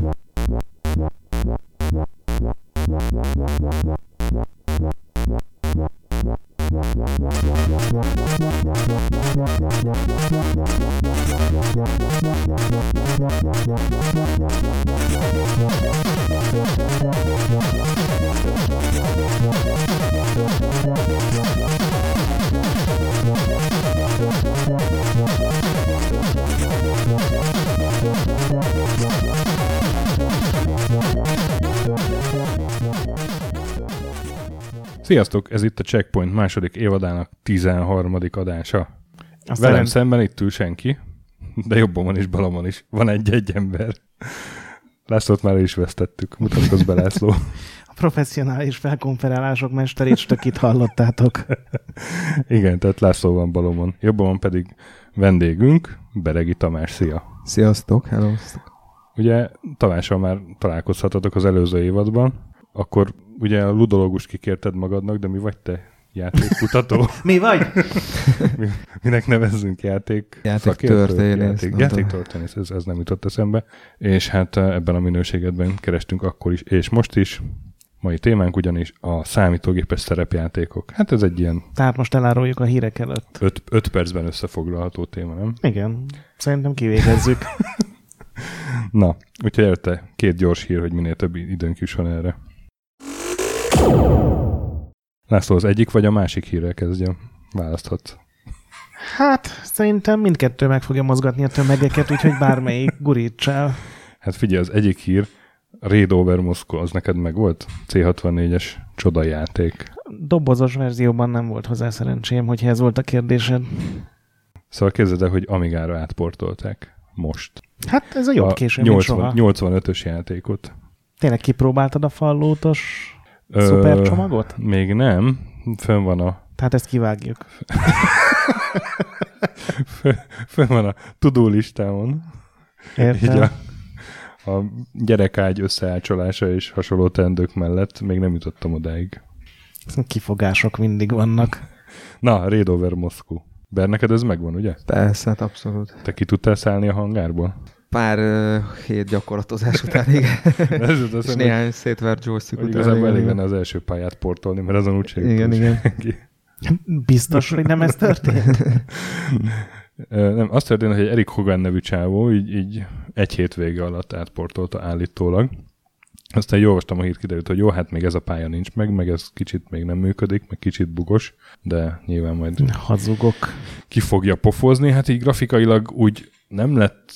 Yeah. Sziasztok, ez itt a Checkpoint második évadának 13. adása. Azt Velem Velem szemben itt ül senki, de jobban van is, balomon is. Van egy-egy ember. Lászlót már is vesztettük. Mutatkozz be, László. a professzionális felkonferálások mesterét stökit hallottátok. Igen, tehát László van balomon. Jobban van pedig vendégünk, Beregi Tamás. Szia! Sziasztok, hello. Ugye Tamással már találkozhatatok az előző évadban, akkor ugye a ludológust kikérted magadnak, de mi vagy te? Játékkutató? Mi vagy? Mi- Minek nevezzünk játék? Játéktörténész, Játék, játéktörténész, ez, ez nem jutott eszembe. És hát eh, ebben a minőségedben kerestünk akkor is, és most is. Mai témánk ugyanis a számítógépes szerepjátékok. Hát ez egy ilyen Tehát most eláruljuk a hírek előtt. 5 percben összefoglalható téma, nem? Igen, szerintem kivégezzük. Na, úgyhogy előtte két gyors hír, hogy minél több időnk jusson erre. László, az egyik vagy a másik hírrel kezdjem? Választhatsz. Hát, szerintem mindkettő meg fogja mozgatni a tömegeket, úgyhogy bármelyik guríts el. Hát figyelj, az egyik hír, Raid Over Moscow, az neked meg volt? C64-es csodajáték. Dobozos verzióban nem volt hozzá szerencsém, hogyha ez volt a kérdésed. Szóval képzeld el, hogy Amigára átportolták most. Hát ez a jobb a később, mint soha. 85-ös játékot. Tényleg kipróbáltad a fallótos Ö, szupercsomagot? Még nem. Fönn van a, Tehát ezt kivágjuk. fönn van a tudó listámon. Így Értem. a, a gyerekágy összeácsolása és hasonló teendők mellett még nem jutottam odáig. Kifogások mindig vannak. Na, Raid Over Moscow. Ber, neked ez megvan, ugye? Persze, hát abszolút. Te ki tudtál szállni a hangárból? Pár uh, hét gyakorlatozás után, igen. Ez jut És néhány szétvert joystick után. igazából elég lenne az első pályát portolni, mert azon úgy Igen, igen. senki. Biztos, hogy nem ez történt? Nem, azt történt, hogy egy Erik Hogan nevű csávó így, így egy hétvége alatt átportolta állítólag. Aztán így olvastam a hírt, kiderült, hogy jó, hát még ez a pálya nincs meg, meg ez kicsit még nem működik, meg kicsit bugos, de nyilván majd Hazugok. ki fogja pofozni. Hát így grafikailag úgy nem lett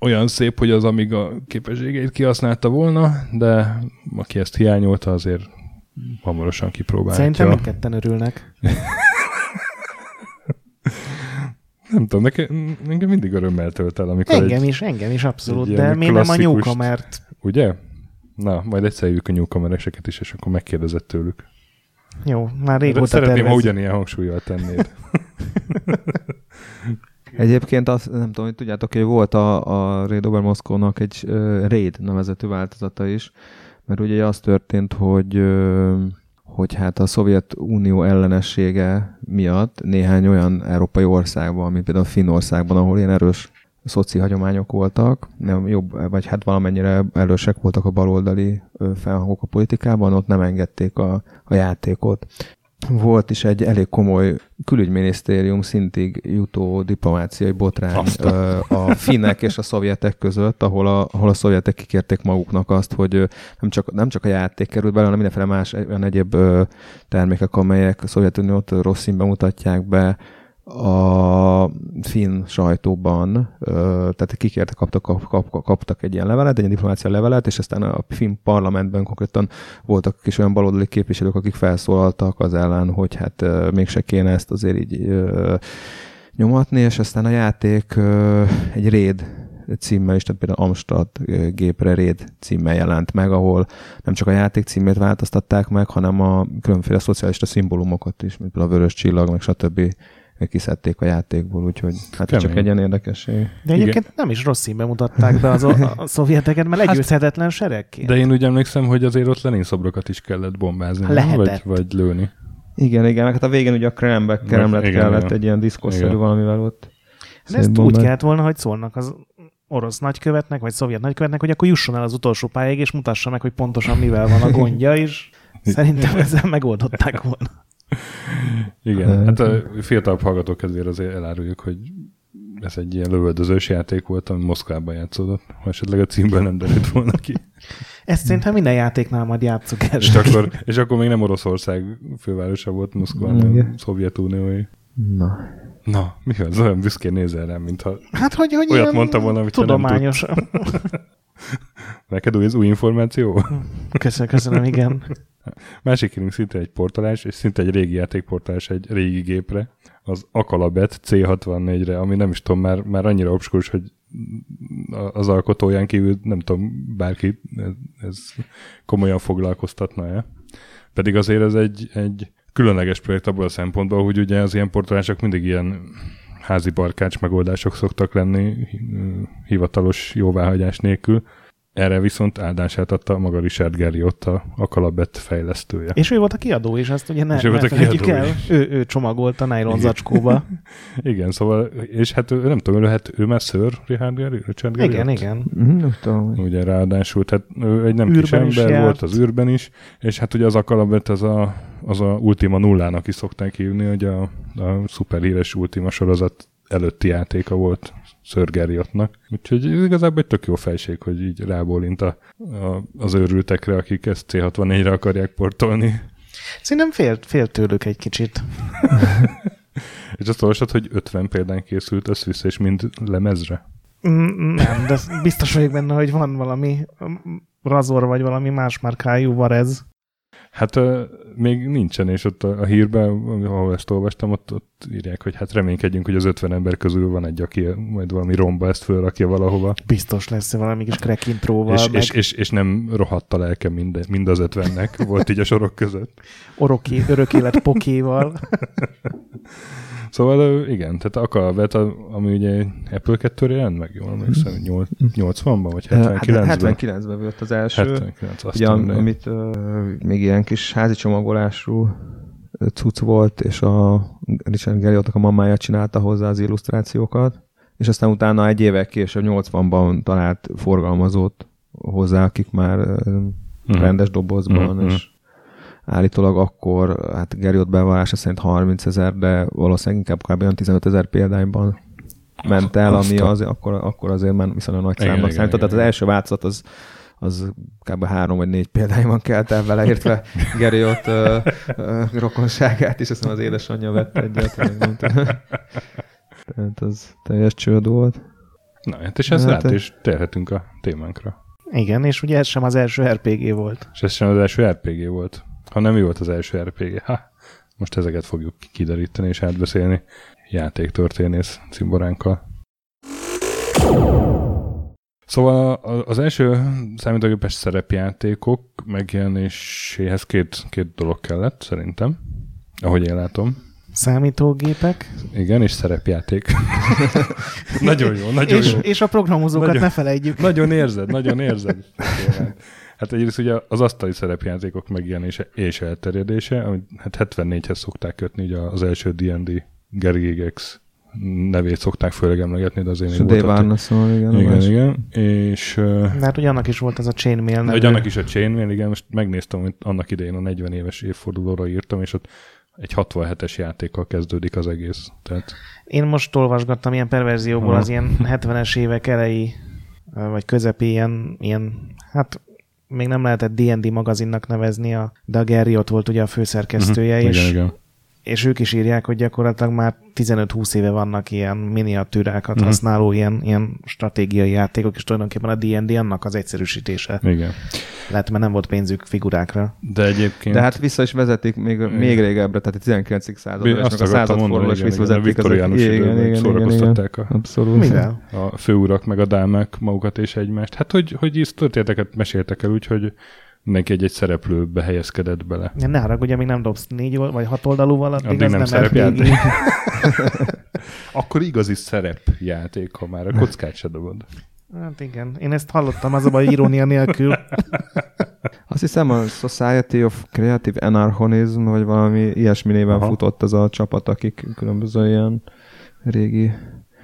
olyan szép, hogy az Amiga képességeit kihasználta volna, de aki ezt hiányolta, azért hamarosan kipróbálja. Szerintem mindketten örülnek. Nem tudom, nekem, nekem mindig örömmel tölt el, amikor Engem egy, is, engem is abszolút, de miért nem a nyúkamert? Ugye? Na, majd egyszer hívjuk a nyúlkamereseket is, és akkor megkérdezett tőlük. Jó, már régóta szeretném, ha tervez. ugyanilyen hangsúlyjal tennéd. Egyébként azt nem tudom, hogy tudjátok, hogy volt a, a Raid Over Moscow-nak egy uh, Raid nevezetű változata is, mert ugye az történt, hogy uh, hogy hát a Szovjetunió ellenessége miatt néhány olyan európai országban, mint például Finnországban, ahol ilyen erős szoci hagyományok voltak, nem jobb, vagy hát valamennyire erősek voltak a baloldali felhangok a politikában, ott nem engedték a, a játékot. Volt is egy elég komoly külügyminisztérium szintig jutó diplomáciai botrány Azt ö, a finnek és a szovjetek között, ahol a, ahol a szovjetek kikérték maguknak azt, hogy nem csak, nem csak a játék került bele, hanem mindenféle más olyan egyéb termékek, amelyek a Szovjetuniót rossz színben mutatják be, a finn sajtóban, tehát kikértek, kaptak, kap, kap, kaptak egy ilyen levelet, egy ilyen diplomácia levelet, és aztán a finn parlamentben konkrétan voltak is olyan baloldali képviselők, akik felszólaltak az ellen, hogy hát mégse kéne ezt azért így nyomatni, és aztán a játék egy réd címmel is, tehát például Amstrad gépre Raid címmel jelent meg, ahol nem csak a játék címét változtatták meg, hanem a különféle szocialista szimbólumokat is, mint például a vörös csillag, meg stb. Kiszedték a játékból, úgyhogy hát csak egy ilyen érdekesség. De egyébként nem is rossz színben mutatták be az a, a szovjeteket, mert legyőzhetetlen seregként. De én úgy emlékszem, hogy azért ott Lenin szobrokat is kellett bombázni? Lehetett. Vagy, vagy lőni. Igen, igen, meg hát a végén ugye a lett igen, kellett igen. egy ilyen diszkoszerű Igen. valamivel ott. De ezt úgy szétbombázni. kellett volna, hogy szólnak az orosz nagykövetnek, vagy szovjet nagykövetnek, hogy akkor jusson el az utolsó pályáig, és mutassa meg, hogy pontosan mivel van a gondja, és szerintem ezzel megoldották volna. Igen, hát a fiatalabb hallgatók kedvére azért eláruljuk, hogy ez egy ilyen lövöldözős játék volt, ami Moszkvában játszódott. Ha esetleg a címből nem derült volna ki. Ezt szerintem minden játéknál majd játszuk el. És akkor, és akkor még nem Oroszország fővárosa volt Moszkva, hanem. Szovjetuniói. Na. Na, mi az? Olyan büszkén nézel rám, mintha Hát, hogy, hogy Olyat mondtam volna, amit te nem neked új, ez új információ. Köszönöm, köszönöm, igen. Másik hírünk szinte egy portálás, és szinte egy régi játékportálás egy régi gépre, az Akalabet C64-re, ami nem is tudom, már, már annyira obskurus, hogy az alkotóján kívül nem tudom, bárki ez, ez komolyan foglalkoztatna-e. Pedig azért ez egy, egy különleges projekt abból a szempontból, hogy ugye az ilyen portálások mindig ilyen házi barkács megoldások szoktak lenni, hivatalos jóváhagyás nélkül. Erre viszont áldását adta maga Richard Gary ott a, a Kalabet fejlesztője. És ő volt a kiadó, és azt ugye ne, És ő volt a kiadó el. is. Ő, ő csomagolt a nylon Igen. zacskóba. Igen, szóval, és hát ő, nem tudom, ő lehet, ő már Sir Richard Gary? Richard Gary Igen, ott? igen. Mhm, Nem tudom. Ugye ráadásul, tehát ő egy nem Űrben kis is ember járt. volt az űrben is, és hát ugye az Akalabet az a, az a Ultima nullának is szokták hívni, hogy a, a szuperhíres Ultima sorozat előtti játéka volt Sir Garriottnak. Úgyhogy ez igazából egy tök jó fejség, hogy így rábólint a, a, az őrültekre, akik ezt C64-re akarják portolni. Szerintem fél, fél tőlük egy kicsit. És azt olvasod, hogy 50 példány készült össze-vissza, és mind lemezre. Mm, Nem, de biztos vagyok benne, hogy van valami razor, vagy valami más márkájú varez. Hát még nincsen, és ott a, a hírben, ahol ezt olvastam, ott, ott írják, hogy hát reménykedjünk, hogy az 50 ember közül van egy, aki majd valami romba ezt fölrakja valahova, Biztos lesz valami kis crack intróval, és, meg és, és, és nem rohadt a lelke mind, mind az 50-nek, volt így a sorok között. oroki, örök élet pokéval. Szóval igen, tehát Akalabet, ami ugye Apple 2-re jelent meg, jól emlékszem, nyol- 80-ban vagy Hát 79-ben? 79-ben volt az első. 79, Ugye, aztán, am- amit uh, még ilyen kis házi csomagolású cucc volt, és a Richard Garriottnak a mamája csinálta hozzá az illusztrációkat, és aztán utána egy évek később, 80-ban talált forgalmazót hozzá, akik már uh, Mhm. rendes dobozban, Mhm. és állítólag akkor, hát Gerriott bevallása szerint 30 ezer, de valószínűleg inkább kb. olyan 15 ezer példányban ment el, ami az, akkor, akkor azért már viszonylag nagy számnak számított. Tehát az első változat az, az kb. három vagy négy példányban kelt el vele, értve Gerriott ö, ö, rokonságát, és azt hiszem az édesanyja vett egyet. Tehát az teljes csőd volt. Na, hát és ez Hát, át ö- is térhetünk a témánkra. Igen, és ugye ez sem az első RPG volt. És ez sem az első RPG volt. Ha nem mi volt az első RPG. Ha, most ezeket fogjuk kideríteni és átbeszélni játéktörténész cimboránkkal. Szóval az első számítógépes szerepjátékok megjelenéséhez két, két dolog kellett, szerintem. Ahogy én látom. Számítógépek. Igen, és szerepjáték. nagyon jó, nagyon És, jó. és a programozókat Nagyon- ne felejtjük. Nagyon érzed, nagyon érzed. Hát egyrészt ugye az asztali szerepjátékok megjelenése és elterjedése, amit hát 74-hez szokták kötni, ugye az első D&D Gygax nevét szokták főleg emlegetni, de azért És még a Dave volt Arneson, igen. Igen, igen. És De hát ugye annak is volt ez a chainmail nevű. hogy annak is a Chainmail, igen, most megnéztem, hogy annak idején a 40 éves évfordulóra írtam, és ott egy 67-es játékkal kezdődik az egész. Tehát Én most olvasgattam ilyen perverzióból Aha. az ilyen 70-es évek elejé, vagy közepi ilyen, ilyen, hát még nem lehetett D&D magazinnak nevezni, a, Gary ott volt ugye a főszerkesztője, Mhm. és, igen, igen. És ők is írják, hogy gyakorlatilag már 15-20 éve vannak ilyen miniatűrákat Mhm. használó ilyen, ilyen stratégiai játékok, és tulajdonképpen a D&D annak az egyszerűsítése igen. lett, mert nem volt pénzük figurákra. De egyébként... De hát vissza is vezetik még, még régebbre, tehát a 19. századra, és azt meg a akartam századforduló mondani, is igen, igen, a visszavezetik. ezek- viktoriánus igen, igen, igen, igen. szórakoztatták a Abszolút. Mivel? a főurak meg a dámák magukat és egymást. Hát, hogy, hogy történeteket meséltek el úgy, hogy mindenki egy-egy szereplőbe helyezkedett bele. Ja, Ne haragudj, amíg nem dobsz négy old- vagy hat oldalúval, addig, Addig az nem nem, szerepjáték. Akkor igazi szerepjáték, ha már a kockát se dobod. Hát igen, én ezt hallottam, az a baj, irónia nélkül. Azt hiszem a Society of Creative Anarchonism, vagy valami ilyesmi néven Aha. futott ez a csapat, akik különböző ilyen régi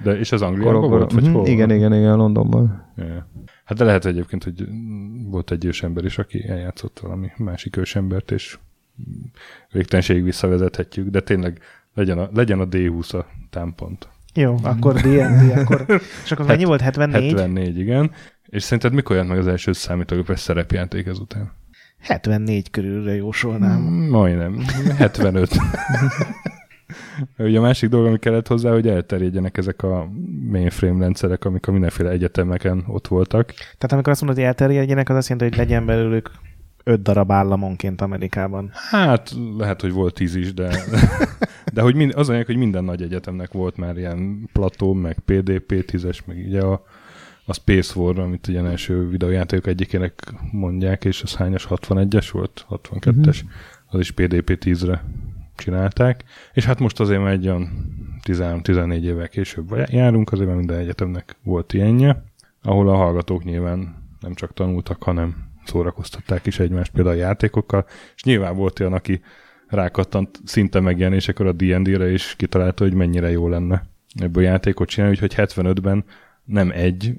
De, és az Angliában volt, vagy Mhm, hol? Igen, igen, igen, Londonban. Ja. Hát de lehet egyébként, hogy volt egy ősember is, aki eljátszott valami másik ősembert, és végtelenségig visszavezethetjük, de tényleg legyen a, legyen a D20 a támpont. Jó, akkor D&D, akkor... És akkor mennyi volt? 74? 74, igen. És szerinted mikor jelent meg az első számítógépes szerepjáték ezután? 74 körülre jósolnám. Mm, Majdnem. 75. Ugye a másik dolog, ami kellett hozzá, hogy elterjedjenek ezek a mainframe rendszerek, amik a mindenféle egyetemeken ott voltak. Tehát amikor azt mondod, hogy elterjedjenek, az azt jelenti, hogy legyen belőlük 5 darab államonként Amerikában. Hát lehet, hogy volt tíz is, de, de hogy mind, az olyan, hogy minden nagy egyetemnek volt már ilyen plató, meg PDP 10-es, meg ugye a, a Space War, amit ugye első videójátékok egyikének mondják, és az hányas 61-es volt? 62-es? Az is PDP 10-re csinálták. És hát most azért már egy olyan 13-14 évvel később járunk, azért már minden egyetemnek volt ilyenje, ahol a hallgatók nyilván nem csak tanultak, hanem szórakoztatták is egymást például a játékokkal, és nyilván volt olyan, aki rákattant szinte megjelenésekor a D&D-re, és kitalálta, hogy mennyire jó lenne ebből játékot csinálni, úgyhogy 75-ben nem egy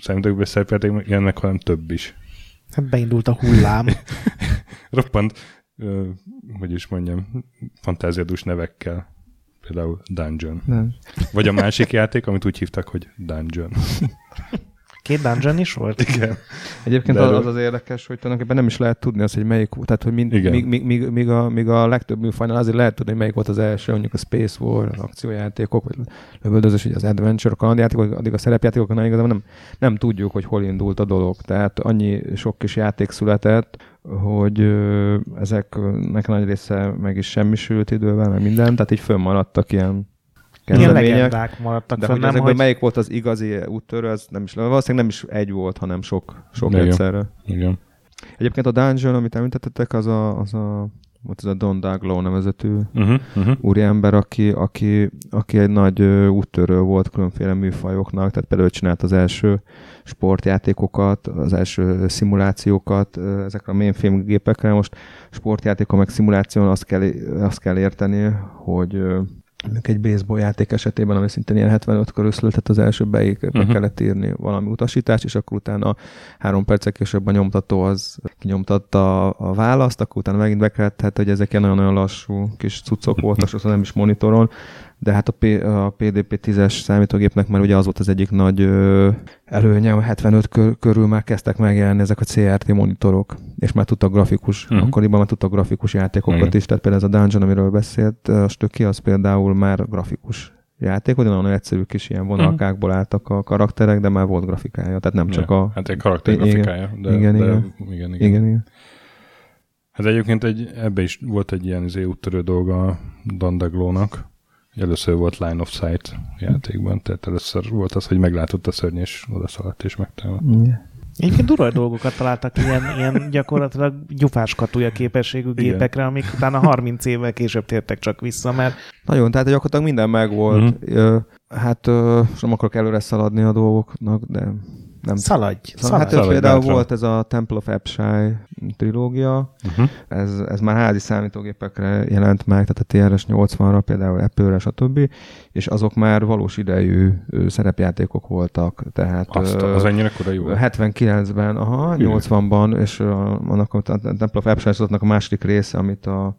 számítógépes szerepjáték jelennek, hanem több is. Hát beindult a hullám. Roppant, ö, hogy is mondjam, fantáziadús nevekkel. Például Dungeon. Nem. Vagy a másik játék, amit úgy hívtak, hogy Dungeon. Két dungeon is volt? Igen. Egyébként De az, az az érdekes, hogy tulajdonképpen nem is lehet tudni azt, hogy melyik, tehát hogy mind, míg, míg, míg, míg, a, míg a legtöbb műfajnál azért lehet tudni, hogy melyik volt az első, mondjuk a Space War, az akciójátékok, vagy lövöldözés, vagy az Adventure, a kalandjátékok, addig a szerepjátékok, igazából nem, nem tudjuk, hogy hol indult a dolog. Tehát annyi sok kis játék született, hogy ö, ezeknek nagy része meg is semmisült idővel, meg minden, tehát így fönnmaradtak ilyen Ilyen legendák maradtak De fönn, hogy nem, hogy... melyik volt az igazi úttörő, az nem is, valószínűleg nem is egy volt, hanem sok, sok Igen. egyszerre. Igen. Egyébként a Dungeon, amit említettetek, az a, az a volt ez a Don Daglow nevezetű Uh-huh, uh-huh. úriember, aki, aki, aki egy nagy ö, úttörő volt különféle műfajoknak, tehát például csinált az első sportjátékokat, az első szimulációkat ezekre a mainframe gépekre. Most sportjátékon meg szimuláción azt kell, azt kell érteni, hogy egy baseball játék esetében, ami szintén ilyen 75 körül született az első, be, be Mhm. kellett írni valami utasítást, és akkor utána három perccel később a nyomtató az kinyomtatta a, a választ, akkor utána megint be kellett, hát, hogy ezek ilyen nagyon lassú kis cuccok voltak, sokszor nem is monitoron, de hát a, P, a PDP 10-es számítógépnek már ugye az volt az egyik nagy ö, előnye, hogy 75 kör, körül már kezdtek megjelenni ezek a CRT monitorok, és már tudtak grafikus, Mhm. uh-huh. akkoriban már tudtak grafikus játékokat Igen. is, tehát például ez a Dungeon, amiről beszélt, a Stöki, az például már grafikus játék, hogy nagyon egyszerű kis ilyen vonalkákból álltak a karakterek, de már volt grafikája, tehát nem csak ja. a... Hát egy karakter Igen. grafikája. De, Igen, de, igen. igen, igen. Igen, igen. Hát egyébként egy, ebbe is volt egy ilyen izé, úttörő dolga a Dandaglónak. Először volt Line of Sight játékban, tehát először volt az, hogy meglátott a szörny, és odaszaladt és megtámadt. Igen. Egyébként durva dolgokat találtak ilyen, ilyen gyakorlatilag gyufás katúja képességű Igen. gépekre, amik utána 30 évvel később tértek csak vissza, mert Nagyon, tehát gyakorlatilag minden megvolt. Mhm. Mm-hmm. Hát nem akarok előre szaladni a dolgoknak, de nem szaladj, Szóval, hát szaladj. Szaladj például bátran. volt ez a Temple of Epshai trilógia, Uh-huh. ez, ez már házi számítógépekre jelent meg, tehát a TRS-80-ra, például Apple-re, stb. És azok már valós idejű szerepjátékok voltak, tehát Azt, az ennyire korai volt. 79-ben, aha, Hű. 80-ban, és uh, annak a a Temple of sorozatnak a második része, amit a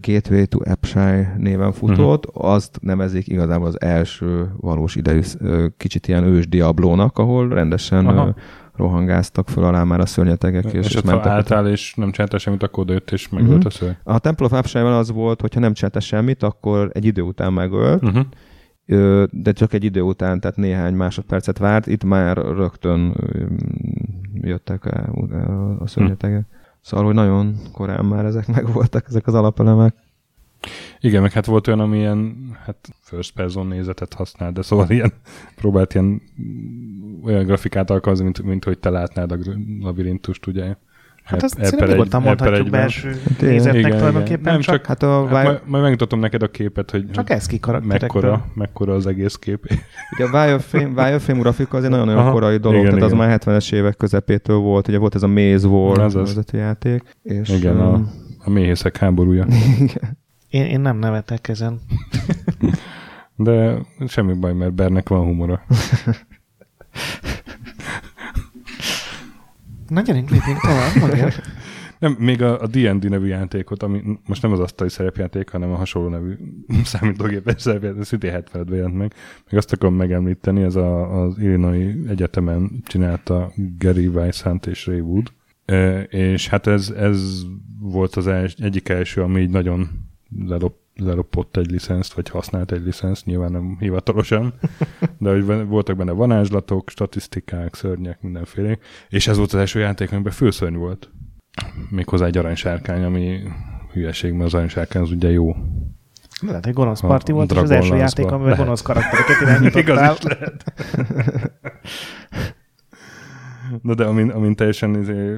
Gateway to Epshai néven futott, uh-huh. azt nevezik igazából az első valós idejű kicsit ilyen ős diablónak, ahol rendesen Aha. Rohangáztak föl alá már a szörnyetegek, és, és, és mentek. álltál és nem csináltál semmit, akkor odajött és megölt Mhm. a szörny. A Temple of Epshai-ban az volt, hogyha nem csinálta semmit, akkor egy idő után megölt, Uh-huh. De csak egy idő után, tehát néhány másodpercet várt, itt már rögtön jöttek el a szörnyetegek. Szóval, hogy nagyon korán már ezek megvoltak, ezek az alapelemek. Igen, meg hát volt olyan, ami ilyen hát first person nézetet használ, de szóval ilyen próbált ilyen olyan grafikát alkalmazni, mint, mint hogy te látnád a labirintust, ugye. Hát azt Ep- szerintem nyugodtan mondhatjuk belső Hát nézetnek Igen, tulajdonképpen. Nem, csak, csak- Hát a Hát Wire, majd, majd megmutatom neked a képet, hogy, csak ez mekkora, mekkora az egész kép. ugye a Wireframe, Wireframe grafika az egy nagyon-nagyon korai dolog, Igen, tehát az igen. már 70-es évek közepétől volt, ugye volt ez a Maze War nevezetű játék. És, Igen, a, a méhészek háborúja. igen. Én, én nem nevetek ezen. De semmi baj, mert Bernek van humora. Na gyerünk, lépjünk tovább. Magyar. Nem, még a, a D&D nevű játékot, ami most nem az asztali szerepjáték, hanem a hasonló nevű számítógépes szerepjáték, szintén 70 jelent meg. Még azt akarom megemlíteni, ez a, az Illinois Egyetemen csinálta Gary Weisshunt és Ray Wood. E, és hát ez, ez volt az els, egyik első, ami így nagyon lerop, leropott egy licenszt, vagy használt egy licenszt, nyilván nem hivatalosan, de hogy voltak benne vanázslatok, statisztikák, szörnyek, mindenféle. És ez volt az első játék, amiben főszörny volt méghozzá egy aranysárkány, ami hülyeség, mert az aranysárkány az ugye jó. Lehet, hogy gonosz parti volt, és az első játék, amiben lehet. gonosz karaktereket irányítottál. Igaz is lehet. Na de amin, amin teljesen izé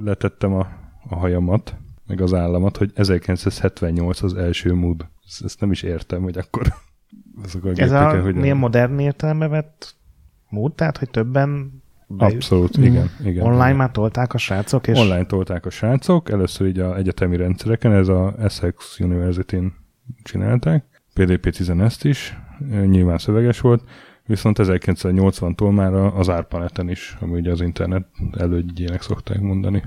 letettem a, a hajamat, meg az államat, hogy 1978 az első mood. Ezt, nem is értem, hogy akkor azok a Ez a hogy milyen modern értelembe vett mód, tehát hogy többen Abszolút, igen. igen Online igen. már tolták a srácok? És... Online tolták a srácok, először így a egyetemi rendszereken, ez a Essex University-n csinálták, PDP-10 ezt is, nyilván szöveges volt, viszont 1980-tól már az árpaneten is, ami ugye az internet elődjének szokták mondani.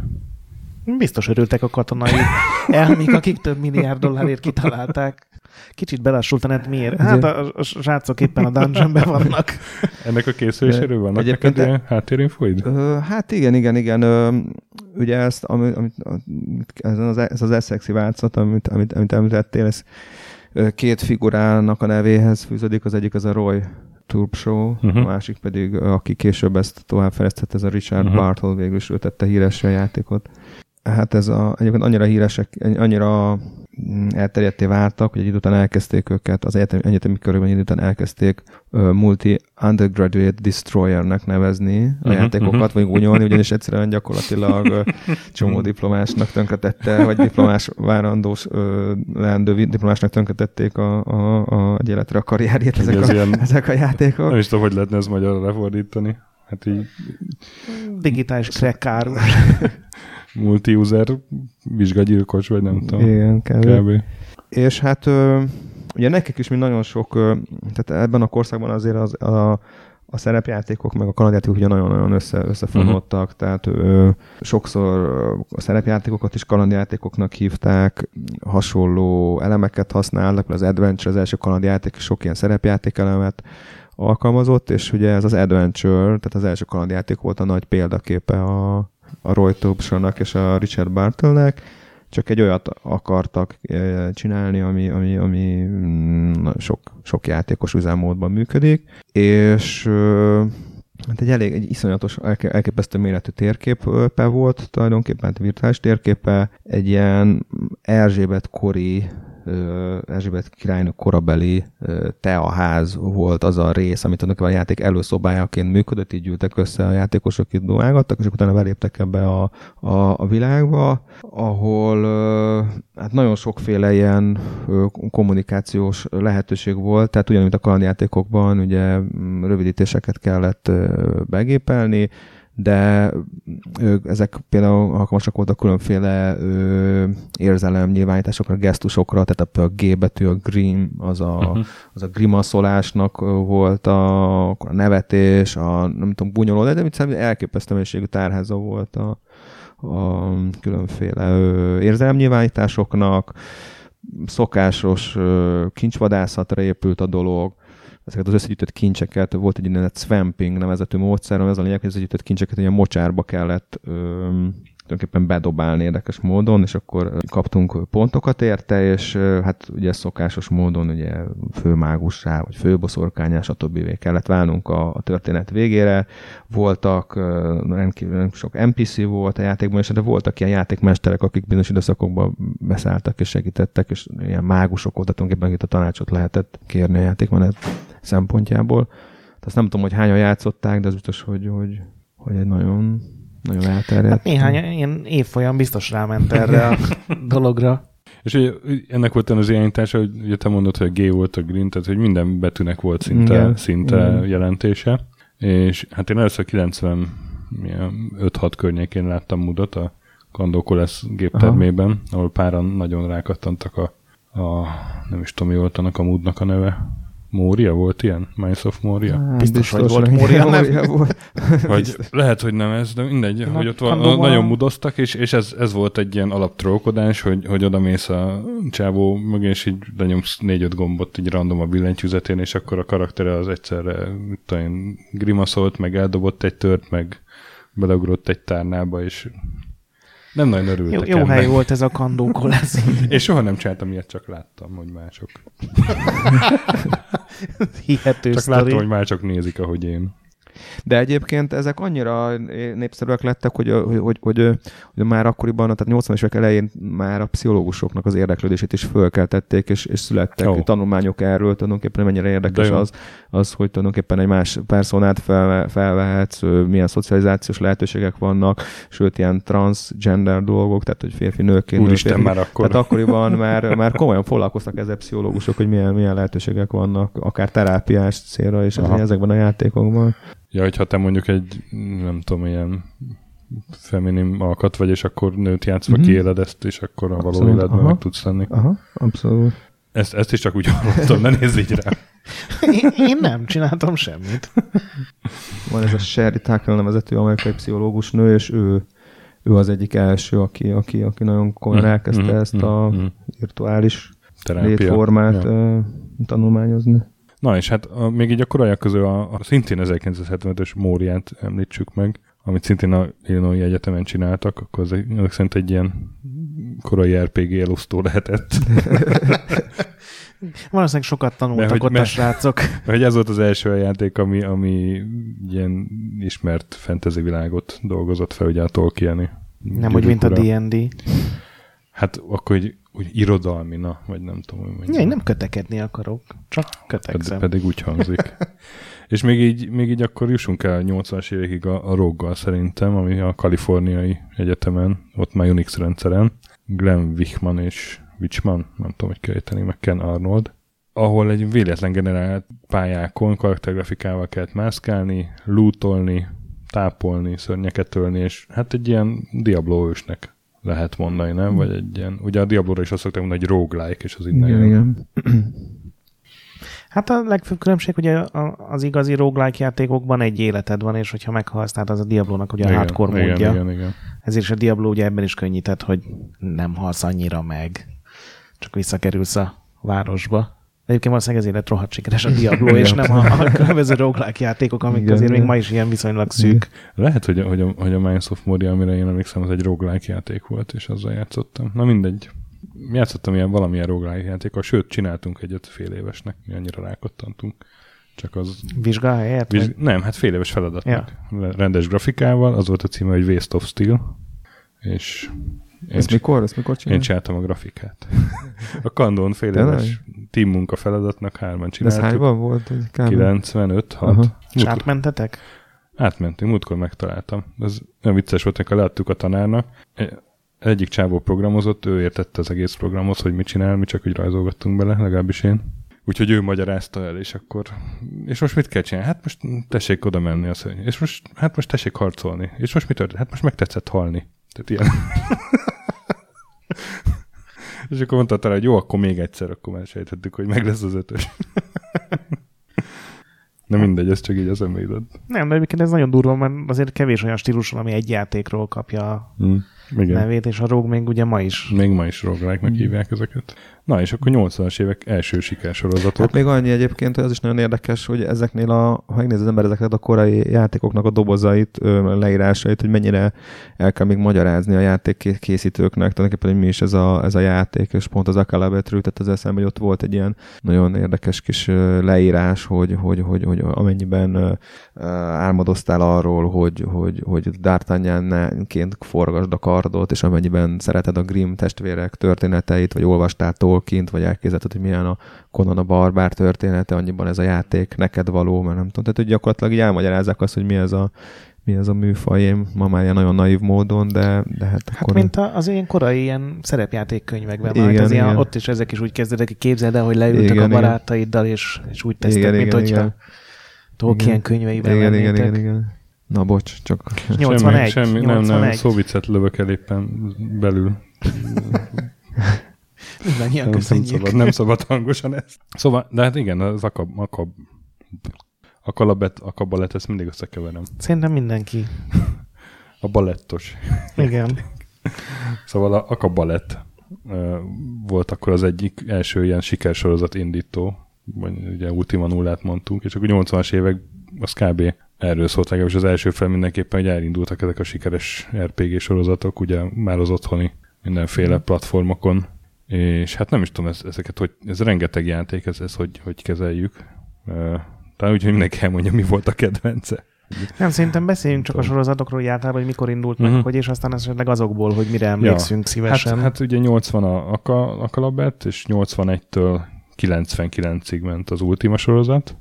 Biztos örültek a katonai elmik, akik több milliárd dollárért kitalálták. Kicsit belassult a net, miért? Hát a, a srácok éppen a dungeonben vannak. Ennek a készüléséről vannak neked ilyen háttérinfoid? Hát igen, igen, igen. Ugye ezt, amit, amit, ez az, ez az Essexi változat, amit, amit, amit említettél, ez két figurának a nevéhez fűződik, az egyik az a Roy Turp Show, uh-huh. a másik pedig, aki később ezt továbbfejlesztett, ez a Richard uh-huh. Bartle végül is ő tette híresre a játékot. Hát ez a, egyébként annyira híresek, annyira Mm, elterjedté váltak, hogy egy idő után elkezdték őket, az egyetemi, egyetemi körökben egy idő után elkezdték uh, multi undergraduate destroyernek nevezni a uh-huh, játékokat, uh-huh. vagy gúnyolni, ugyanis egyszerűen gyakorlatilag uh, csomó diplomásnak tönkretette, vagy diplomás várandós uh, leendő diplomásnak tönkretették a, a, a, egy életre a karrierjét ezek, a, ilyen, ezek a játékok. Nem is tudom, hogy lehetne ez magyarra lefordítani. Hát így... Digitális crack multi-user vizsgagyilkos, vagy nem tudom. Igen, kb. kb. És hát ugye nekik is mi nagyon sok, tehát ebben a korszakban azért az, a, a szerepjátékok meg a kalandjátékok ugye nagyon-nagyon össze, összefonódtak, uh-huh. tehát ö, sokszor a szerepjátékokat is kalandjátékoknak hívták, hasonló elemeket használnak, az Adventure, az első kalandjáték sok ilyen szerepjáték elemet alkalmazott, és ugye ez az Adventure, tehát az első kalandjáték volt a nagy példaképe a, a Roy Thompsonnak és a Richard Bartlenek, csak egy olyat akartak eh, csinálni, ami, ami, ami mm, sok, sok játékos üzemmódban működik, és hát egy elég, egy iszonyatos, elképesztő méretű térképe volt, tulajdonképpen hát virtuális térképe, egy ilyen Erzsébet kori Erzsébet királynök korabeli teaház volt az a rész, amit a játék előszobájaként működött, így gyűltek össze a játékosok, itt dolgálgattak, és utána beléptek ebbe a, a, a világba, ahol hát nagyon sokféle ilyen kommunikációs lehetőség volt, tehát ugyanúgy a kalandjátékokban ugye rövidítéseket kellett begépelni, de ők, ezek például alkalmasak voltak különféle ö, érzelemnyilvánításokra, gesztusokra, tehát a, a G betű, a grim, az a, uh-huh. az a grimaszolásnak volt a, a nevetés, a nem tudom, bunyoló, de mit elképesztő mennyiségű tárháza volt a, a különféle ö, érzelemnyilvánításoknak, szokásos ö, kincsvadászatra épült a dolog, ezeket az összegyűjtött kincseket, volt egy ilyen swamping nevezetű módszer, ami az a lényeg, hogy az összegyűjtött kincseket ilyen mocsárba kellett öm, tulajdonképpen bedobálni érdekes módon, és akkor kaptunk pontokat érte, és hát ugye szokásos módon ugye főmágussá, vagy főboszorkányá, stb. kellett válnunk a, a történet végére. Voltak rendkívül sok NPC volt a játékban, és de voltak ilyen játékmesterek, akik bizonyos időszakokban beszálltak és segítettek, és ilyen mágusok voltak, tulajdonképpen itt a tanácsot lehetett kérni a játékmenet szempontjából. Tehát azt nem tudom, hogy hányan játszották, de az biztos, hogy, hogy, hogy egy nagyon nagyon elterjedt. Hát néhány ilyen évfolyam biztos ráment erre a dologra. És ugye, ennek volt az irányítása, hogy ugye te mondod, hogy a G volt a green, tehát hogy minden betűnek volt szinte, Igen. szinte Igen. jelentése. És hát én először 95-6 környékén láttam Mudot a Kandokoles géptermében, Aha. ahol páran nagyon rákattantak a, a nem is tudom, mi volt annak a Mudnak a neve. Mória volt ilyen? Minds of Mória? Hát, Biztos, hogy volt Moria, nem? Volt. Vagy lehet, hogy nem ez, de mindegy, Na, hogy ott van, nagyon mudoztak, és, és ez, ez volt egy ilyen alaptrólkodás, hogy, hogy oda mész a csávó mögé, és így lenyomsz négy-öt gombot így random a billentyűzetén, és akkor a karaktere az egyszerre, mit tudom én, grimaszolt, meg eldobott egy tört, meg beleugrott egy tárnába, és nem nagyon Jó, örültek jó ennek. hely volt ez a kandó kolesz. És soha nem csináltam ilyet, csak láttam, hogy mások. Hihető Csak sztori. láttam, hogy mások nézik, ahogy én. De egyébként ezek annyira népszerűek lettek, hogy, hogy, hogy, hogy, hogy már akkoriban, tehát 80-as évek elején már a pszichológusoknak az érdeklődését is fölkeltették, és, és születtek oh. tanulmányok erről, tulajdonképpen mennyire érdekes az, az, hogy tulajdonképpen egy más personát fel, felvehetsz, milyen szocializációs lehetőségek vannak, sőt, ilyen transgender dolgok, tehát hogy férfi nőként. nő, Úristen, férfi. már akkor. Tehát akkoriban már, már komolyan foglalkoztak ezzel pszichológusok, hogy milyen, milyen lehetőségek vannak, akár terápiás célra Aha. ezekben a játékokban. Ja, hogyha te mondjuk egy, nem tudom, ilyen feminim alkat vagy, és akkor nőt játszva Mhm. mm-hmm. kiéled ezt, és akkor a való Abszolút, életben aha. meg tudsz lenni. Aha, abszolút. Ezt, ezt is csak úgy hallottam, ne nézz így rá. Én, én nem csináltam semmit. Van ez a Sherry Tuckle nevezetű amerikai pszichológus nő, és ő, ő az egyik első, aki, aki, aki nagyon komolyan Mhm, elkezdte mhm, ezt a mhm. virtuális Terápia. létformát ja. tanulmányozni. Na és hát a, még így a koraiak közül a, a szintén 1975-ös Móriát említsük meg, amit szintén a Illinois Egyetemen csináltak, akkor az ezek szerint egy ilyen korai RPG elosztó lehetett. Valószínűleg sokat tanultak Mert ott a me- srácok. Hogy ez volt az első olyan játék, ami, ami ilyen ismert fantasy világot dolgozott fel, ugye a Tolkieni. Nem úgy, mint a. D&D. Hát akkor úgy, úgy irodalmi, na, vagy nem tudom, hogy Ja, mondjam. én nem kötekedni akarok, csak Ped, kötegzem. pedig úgy hangzik. És még így, még így akkor jussunk el 80-as évekig a, a roggal szerintem, ami a kaliforniai egyetemen, ott már Unix rendszeren, Glenn Wichman és Wichman, nem tudom, hogy kell ejteni, meg Ken Arnold, ahol egy véletlen generált pályákon karaktergrafikával kellett mászkálni, lootolni, tápolni, szörnyeket ölni, és hát egy ilyen Diablo ősnek lehet mondani, nem? Vagy egy ilyen, ugye a Diablo-ra is azt szokták mondani, hogy roguelike, és az így Igen, igen. Hát a legfőbb különbség, ugye a- az igazi roguelike játékokban egy életed van, és hogyha meghalsz, tehát az a Diablo-nak ugye a igen, hardcore igen, módja. igen, igen. Ezért is a Diablo ugye ebben is könnyített, hogy nem halsz annyira meg, csak visszakerülsz a városba. Egyébként valószínűleg ezért lett rohadt sikeres a Diablo, és nem a, a különböző roguelike játékok, amik Igen, azért még ma is ilyen viszonylag szűk. Lehet, hogy a, hogy a, hogy a Minds of Moria, amire én emlékszem, az egy roguelike játék volt, és azzal játszottam. Na mindegy. Játszottam ilyen valamilyen roguelike játékkal, sőt, csináltunk egyet fél évesnek, mi annyira rákottantunk. Csak az... Vizsgahelyet? Viz... vagy- Nem, hát fél éves feladatnak. Ja. Rendes grafikával, az volt a címe, hogy Waste of Steel, és én, Ezt mikor? Ezt mikor én csinálod? csináltam a grafikát. A Kandon fél éves team munka feladatnak hárman De ez csináltuk. hányban volt? hogy Kb. 95 6 Aha. És átmentetek? Átmentünk, múltkor megtaláltam. Ez nagyon vicces volt, amikor leadtuk a tanárnak. E- Egyik csávó programozott, ő értette az egész programhoz, hogy mit csinál, mi csak úgy rajzolgattunk bele, legalábbis én. Úgyhogy ő magyarázta el, és akkor... És most mit kell csinálni? Hát most tessék oda menni a szörny. És most, hát most tessék harcolni. És most mit történt? Hát most megtetszett halni. Tehát ilyen. és akkor mondta talán, hogy jó, akkor még egyszer, akkor már sejtettük, hogy meg lesz az ötös. Na mindegy, ez csak így az jutott. Nem, de egyébként ez nagyon durva, mert azért kevés olyan stílus van, ami egy játékról kapja a Mm. Igen. nevét, és a Rogue még ugye ma is. Még ma is roguelike-nek hívják ezeket. Na, és akkor 80-as évek első sikersorozatok. Hát még annyi egyébként, hogy az is nagyon érdekes, hogy ezeknél a, ha megnéz az ember ezeket a korai játékoknak a dobozait, leírásait, hogy mennyire el kell még magyarázni a játék készítőknek, tulajdonképpen, hogy mi is ez a, ez a játék, és pont az Akalabet jutott az eszembe, hogy ott volt egy ilyen nagyon érdekes kis leírás, hogy, hogy, hogy, hogy amennyiben álmodoztál arról, hogy, hogy, hogy D'Artagnanként forgasd a kardot, és amennyiben szereted a Grimm testvérek történeteit, vagy olvastál Tolkient, vagy elképzelted, hogy milyen a Conan a barbár története, annyiban ez a játék neked való, mert nem tudom. Tehát, hogy gyakorlatilag így elmagyarázzák azt, hogy mi ez a, mi ez a műfaj, én ma már ilyen nagyon naív módon, de, de hát, Hát akkor... mint a, az ilyen korai ilyen szerepjátékkönyvekben Igen, már, hát az ilyen, igen. ott is ezek is úgy kezdődnek, hogy képzeld el, hogy leültek Igen, a barátaiddal, és, és úgy tesztek, Igen, mint igen, hogyha igen. Tolkien Igen. könyveiben igen, igen, igen, igen. Na bocs, csak... 81, semmi, semmi, nem, nem, 81. szóvicet lövök el éppen belül. Mindannyian Nem, nem, köszönjük. szabad, nem szabad hangosan ezt. Szóval, de hát igen, az akab, akab, akalabet, akabalett, ezt mindig összekeverem. Szerintem mindenki. A balettos. Igen. Szóval a akabalett ö, volt akkor az egyik első ilyen sikersorozat indító, vagy ugye Ultima nullát mondtunk, és akkor 80-as évek az kb. erről szólt legalábbis az első fel mindenképpen, hogy elindultak ezek a sikeres RPG sorozatok, ugye már az otthoni mindenféle platformokon, és hát nem is tudom, ez, ezeket, hogy ez rengeteg játék, ez, ez hogy, hogy kezeljük. Talán úgy, hogy mindenki elmondja, mi volt a kedvence. Nem, szerintem beszéljünk csak a sorozatokról, általában, hogy mikor indult meg, Mhm. hogy és aztán esetleg azokból, hogy mire emlékszünk szívesen. Hát, hát ugye 80 a Aka, Akalabet, és 81-től 99-ig ment az Ultima sorozat.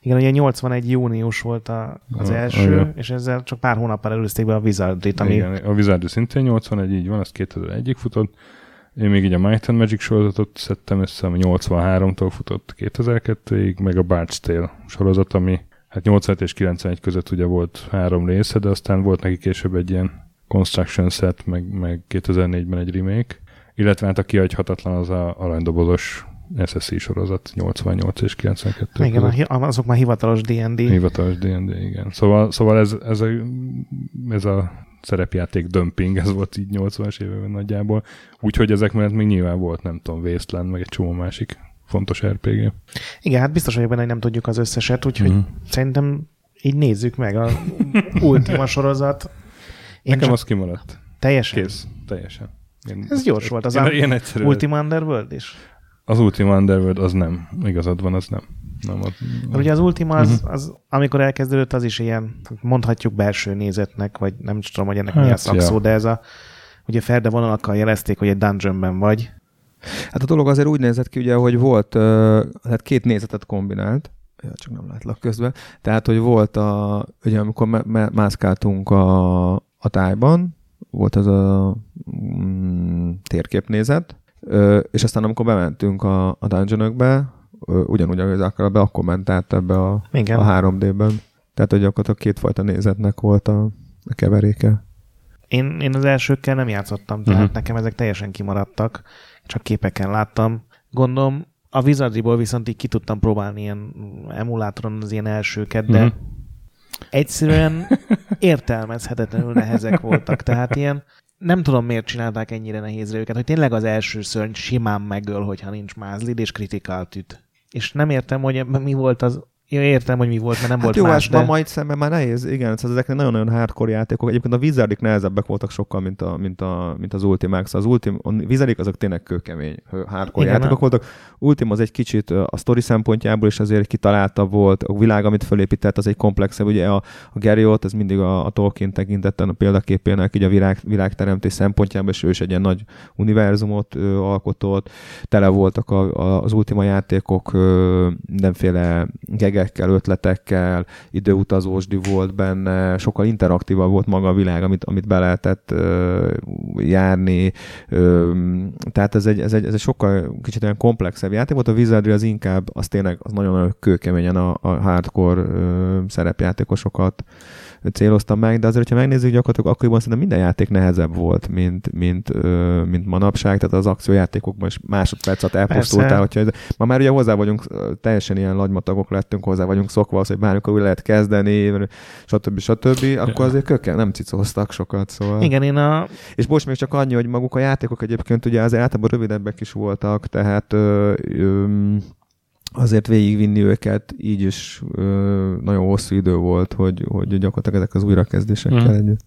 Igen, ugye 81 június volt a, az A- első, igen. és ezzel csak pár hónappal előzték be a Wizardrit, ami Igen, a Wizard szintén 81, így van, az 2001-ig futott. Én még így a Might and Magic sorozatot szedtem össze, ami 83-tól futott 2002-ig, meg a Bard's Tale sorozat, ami hát 85 és 91 között ugye volt három része, de aztán volt neki később egy ilyen Construction set, meg, meg 2004-ben egy remake. Illetve hát a kihagyhatatlan az a aranydobozos SSC sorozat 88 és 92 igen, között. azok már hivatalos D&D. Hivatalos D&D, igen. Szóval, szóval ez, ez, a, ez a szerepjáték dömping, ez volt így 80-as években nagyjából. Úgyhogy ezek mellett még nyilván volt, nem tudom, Wasteland, meg egy csomó másik fontos RPG. Igen, hát biztos vagyok benne, hogy nem tudjuk az összeset, úgyhogy Mhm. szerintem így nézzük meg a Ultima sorozat. Én Nekem az kimaradt. teljesen. Kész. Teljesen. Én, Ez gyors volt. Az ilyen egyszerű. Ultima Underworld is. Az Ultima Underworld az nem. Igazad van, az nem. Nem az, Mert ugye az Ultima, az, Mhm. az, amikor elkezdődött, az is ilyen, mondhatjuk belső nézetnek, vagy nem is tudom, hogy ennek mi a Hát, szakszó, ja. de ez a, ugye ferde vonalakkal jelezték, hogy egy dungeonben vagy. Hát a dolog azért úgy nézett ki, ugye, hogy volt, uh, hát két nézetet kombinált, ja, csak nem látlak közben, tehát, hogy volt a, ugye amikor mászkáltunk a, a tájban, volt az a mm, térképnézet, és aztán amikor bementünk a, a dungeonökbe, ugyanúgy, ahogy az be, akkor ment át ebbe a, Igen. a 3D-ben. Tehát, hogy gyakorlatilag kétfajta nézetnek volt a, a keveréke. Én, én az elsőkkel nem játszottam, tehát uh-huh. nekem ezek teljesen kimaradtak, csak képeken láttam. Gondolom, a Wizardryból viszont így ki tudtam próbálni ilyen emulátoron az ilyen elsőket, de uh-huh. egyszerűen értelmezhetetlenül nehezek voltak. Tehát ilyen, nem tudom miért csinálták ennyire nehézre őket, hogy tényleg az első szörny simán megöl, hogyha nincs mázlid, és kritikált üt. És nem értem, hogy mi volt az... Ja, értem, hogy mi volt, mert nem volt Hát jó, más, ez de... ma majd szemben már nehéz, igen, szóval ezek nagyon-nagyon hardcore játékok. Egyébként a Wizardik nehezebbek voltak sokkal, mint, a, mint, a, mint az Ultimák. Szóval az Ultim, a Wizardik azok tényleg kőkemény hardcore Igen, játékok a- voltak. Ultim az egy kicsit a story szempontjából is azért kitaláltabb volt. A világ, amit fölépített, az egy komplexebb. Ugye a, a Gerriot, ez mindig a, a Tolkien tekintetten a példaképének, így a világ, világteremtés szempontjából, és ő is egy ilyen nagy univerzumot ö, alkotott. Tele voltak a, a, az Ultima játékok ö, mindenféle gegekkel, ötletekkel, időutazósdi volt benne, sokkal interaktívabb volt maga a világ, amit, amit be lehetett ö, járni. Ö, tehát ez egy, ez, egy, ez egy sokkal kicsit olyan komplexebb játék volt. A Wizardry az inkább, az tényleg az nagyon kőkeményen a, a hardcore ö, szerepjátékosokat céloztam meg, de azért, ha megnézzük gyakorlatilag akkoriban szerintem minden játék nehezebb volt, mint, mint, mint manapság, tehát az akciójátékokban is másodperc alatt elpusztultál, hogyha ez, ma már ugye hozzá vagyunk, teljesen ilyen lagymatagok lettünk, hozzá vagyunk szokva az, hogy bármikor úgy lehet kezdeni, stb. stb. Akkor azért kökkel nem cicóztak sokat, szóval. Igen, én a... És most még csak annyi, hogy maguk a játékok egyébként ugye azért általában rövidebbek is voltak, tehát ö, ö, azért végigvinni őket így is ö, nagyon hosszú idő volt, hogy, hogy gyakorlatilag ezek az újrakezdésekkel Mhm. együtt.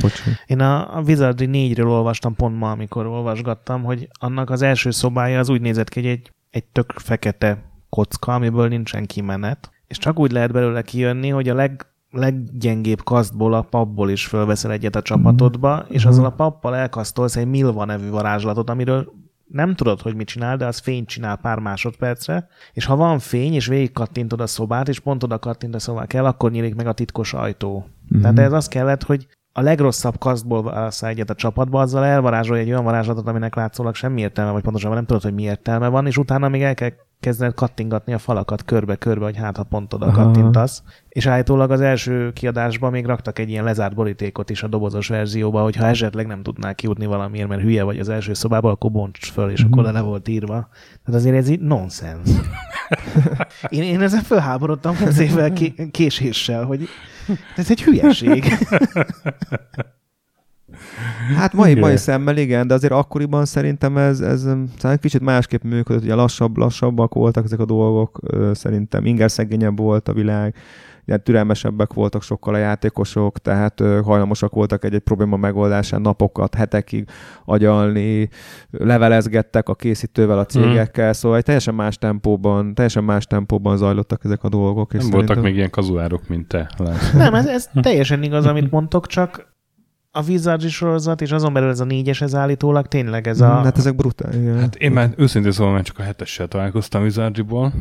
Bocsánat. Én a, a Wizardry 4-ről olvastam pont ma, amikor olvasgattam, hogy annak az első szobája az úgy nézett ki, hogy egy, egy tök fekete kocka, amiből nincsen kimenet, és csak úgy lehet belőle kijönni, hogy a leg, leggyengébb kasztból, a papból is fölveszel egyet a csapatodba, és azzal a pappal elkasztolsz egy Milva nevű varázslatot, amiről nem tudod, hogy mit csinál, de az fényt csinál pár másodpercre, és ha van fény, és végig kattintod a szobát, és pont oda kattint a szobát kell, akkor nyílik meg a titkos ajtó. Mm-hmm. Tehát ez az kellett, hogy a legrosszabb kasztból válasz egyet a csapatba, azzal elvarázsolja egy olyan varázslatot, aminek látszólag semmi értelme, vagy pontosabban nem tudod, hogy mi értelme van, és utána még el kell kezdened kattingatni a falakat körbe-körbe, hogy hát ha pont oda Aha. kattintasz. És állítólag az első kiadásban még raktak egy ilyen lezárt borítékot is a dobozos verzióba, hogy ha esetleg nem tudnál kijutni valamiért, mert hülye vagy az első szobába, akkor bonts föl, és akkor le volt írva. Tehát azért ez így nonsens. Én, én ezen fölháborodtam 20 évvel ké- késéssel, hogy ez egy hülyeség. Hát mai, mai szemmel igen, de azért akkoriban szerintem ez, ez talán kicsit másképp működött, ugye lassabb, lassabbak voltak ezek a dolgok, szerintem inger szegényebb volt a világ, ugye türelmesebbek voltak sokkal a játékosok, tehát hajlamosak voltak egy-egy probléma megoldásán napokat, hetekig agyalni, levelezgettek a készítővel, a cégekkel, szóval egy teljesen más tempóban, teljesen más tempóban zajlottak ezek a dolgok. És Nem voltak még ilyen kazuárok, mint te, László. Nem, ez, ez teljesen igaz, amit mondtok, csak a Wizards sorozat, és azon belül ez a négyes, ez állítólag tényleg ez a... Hát ezek brutál, igen. Hát én már őszintén szóval már csak a hetessel találkoztam Wizardryból,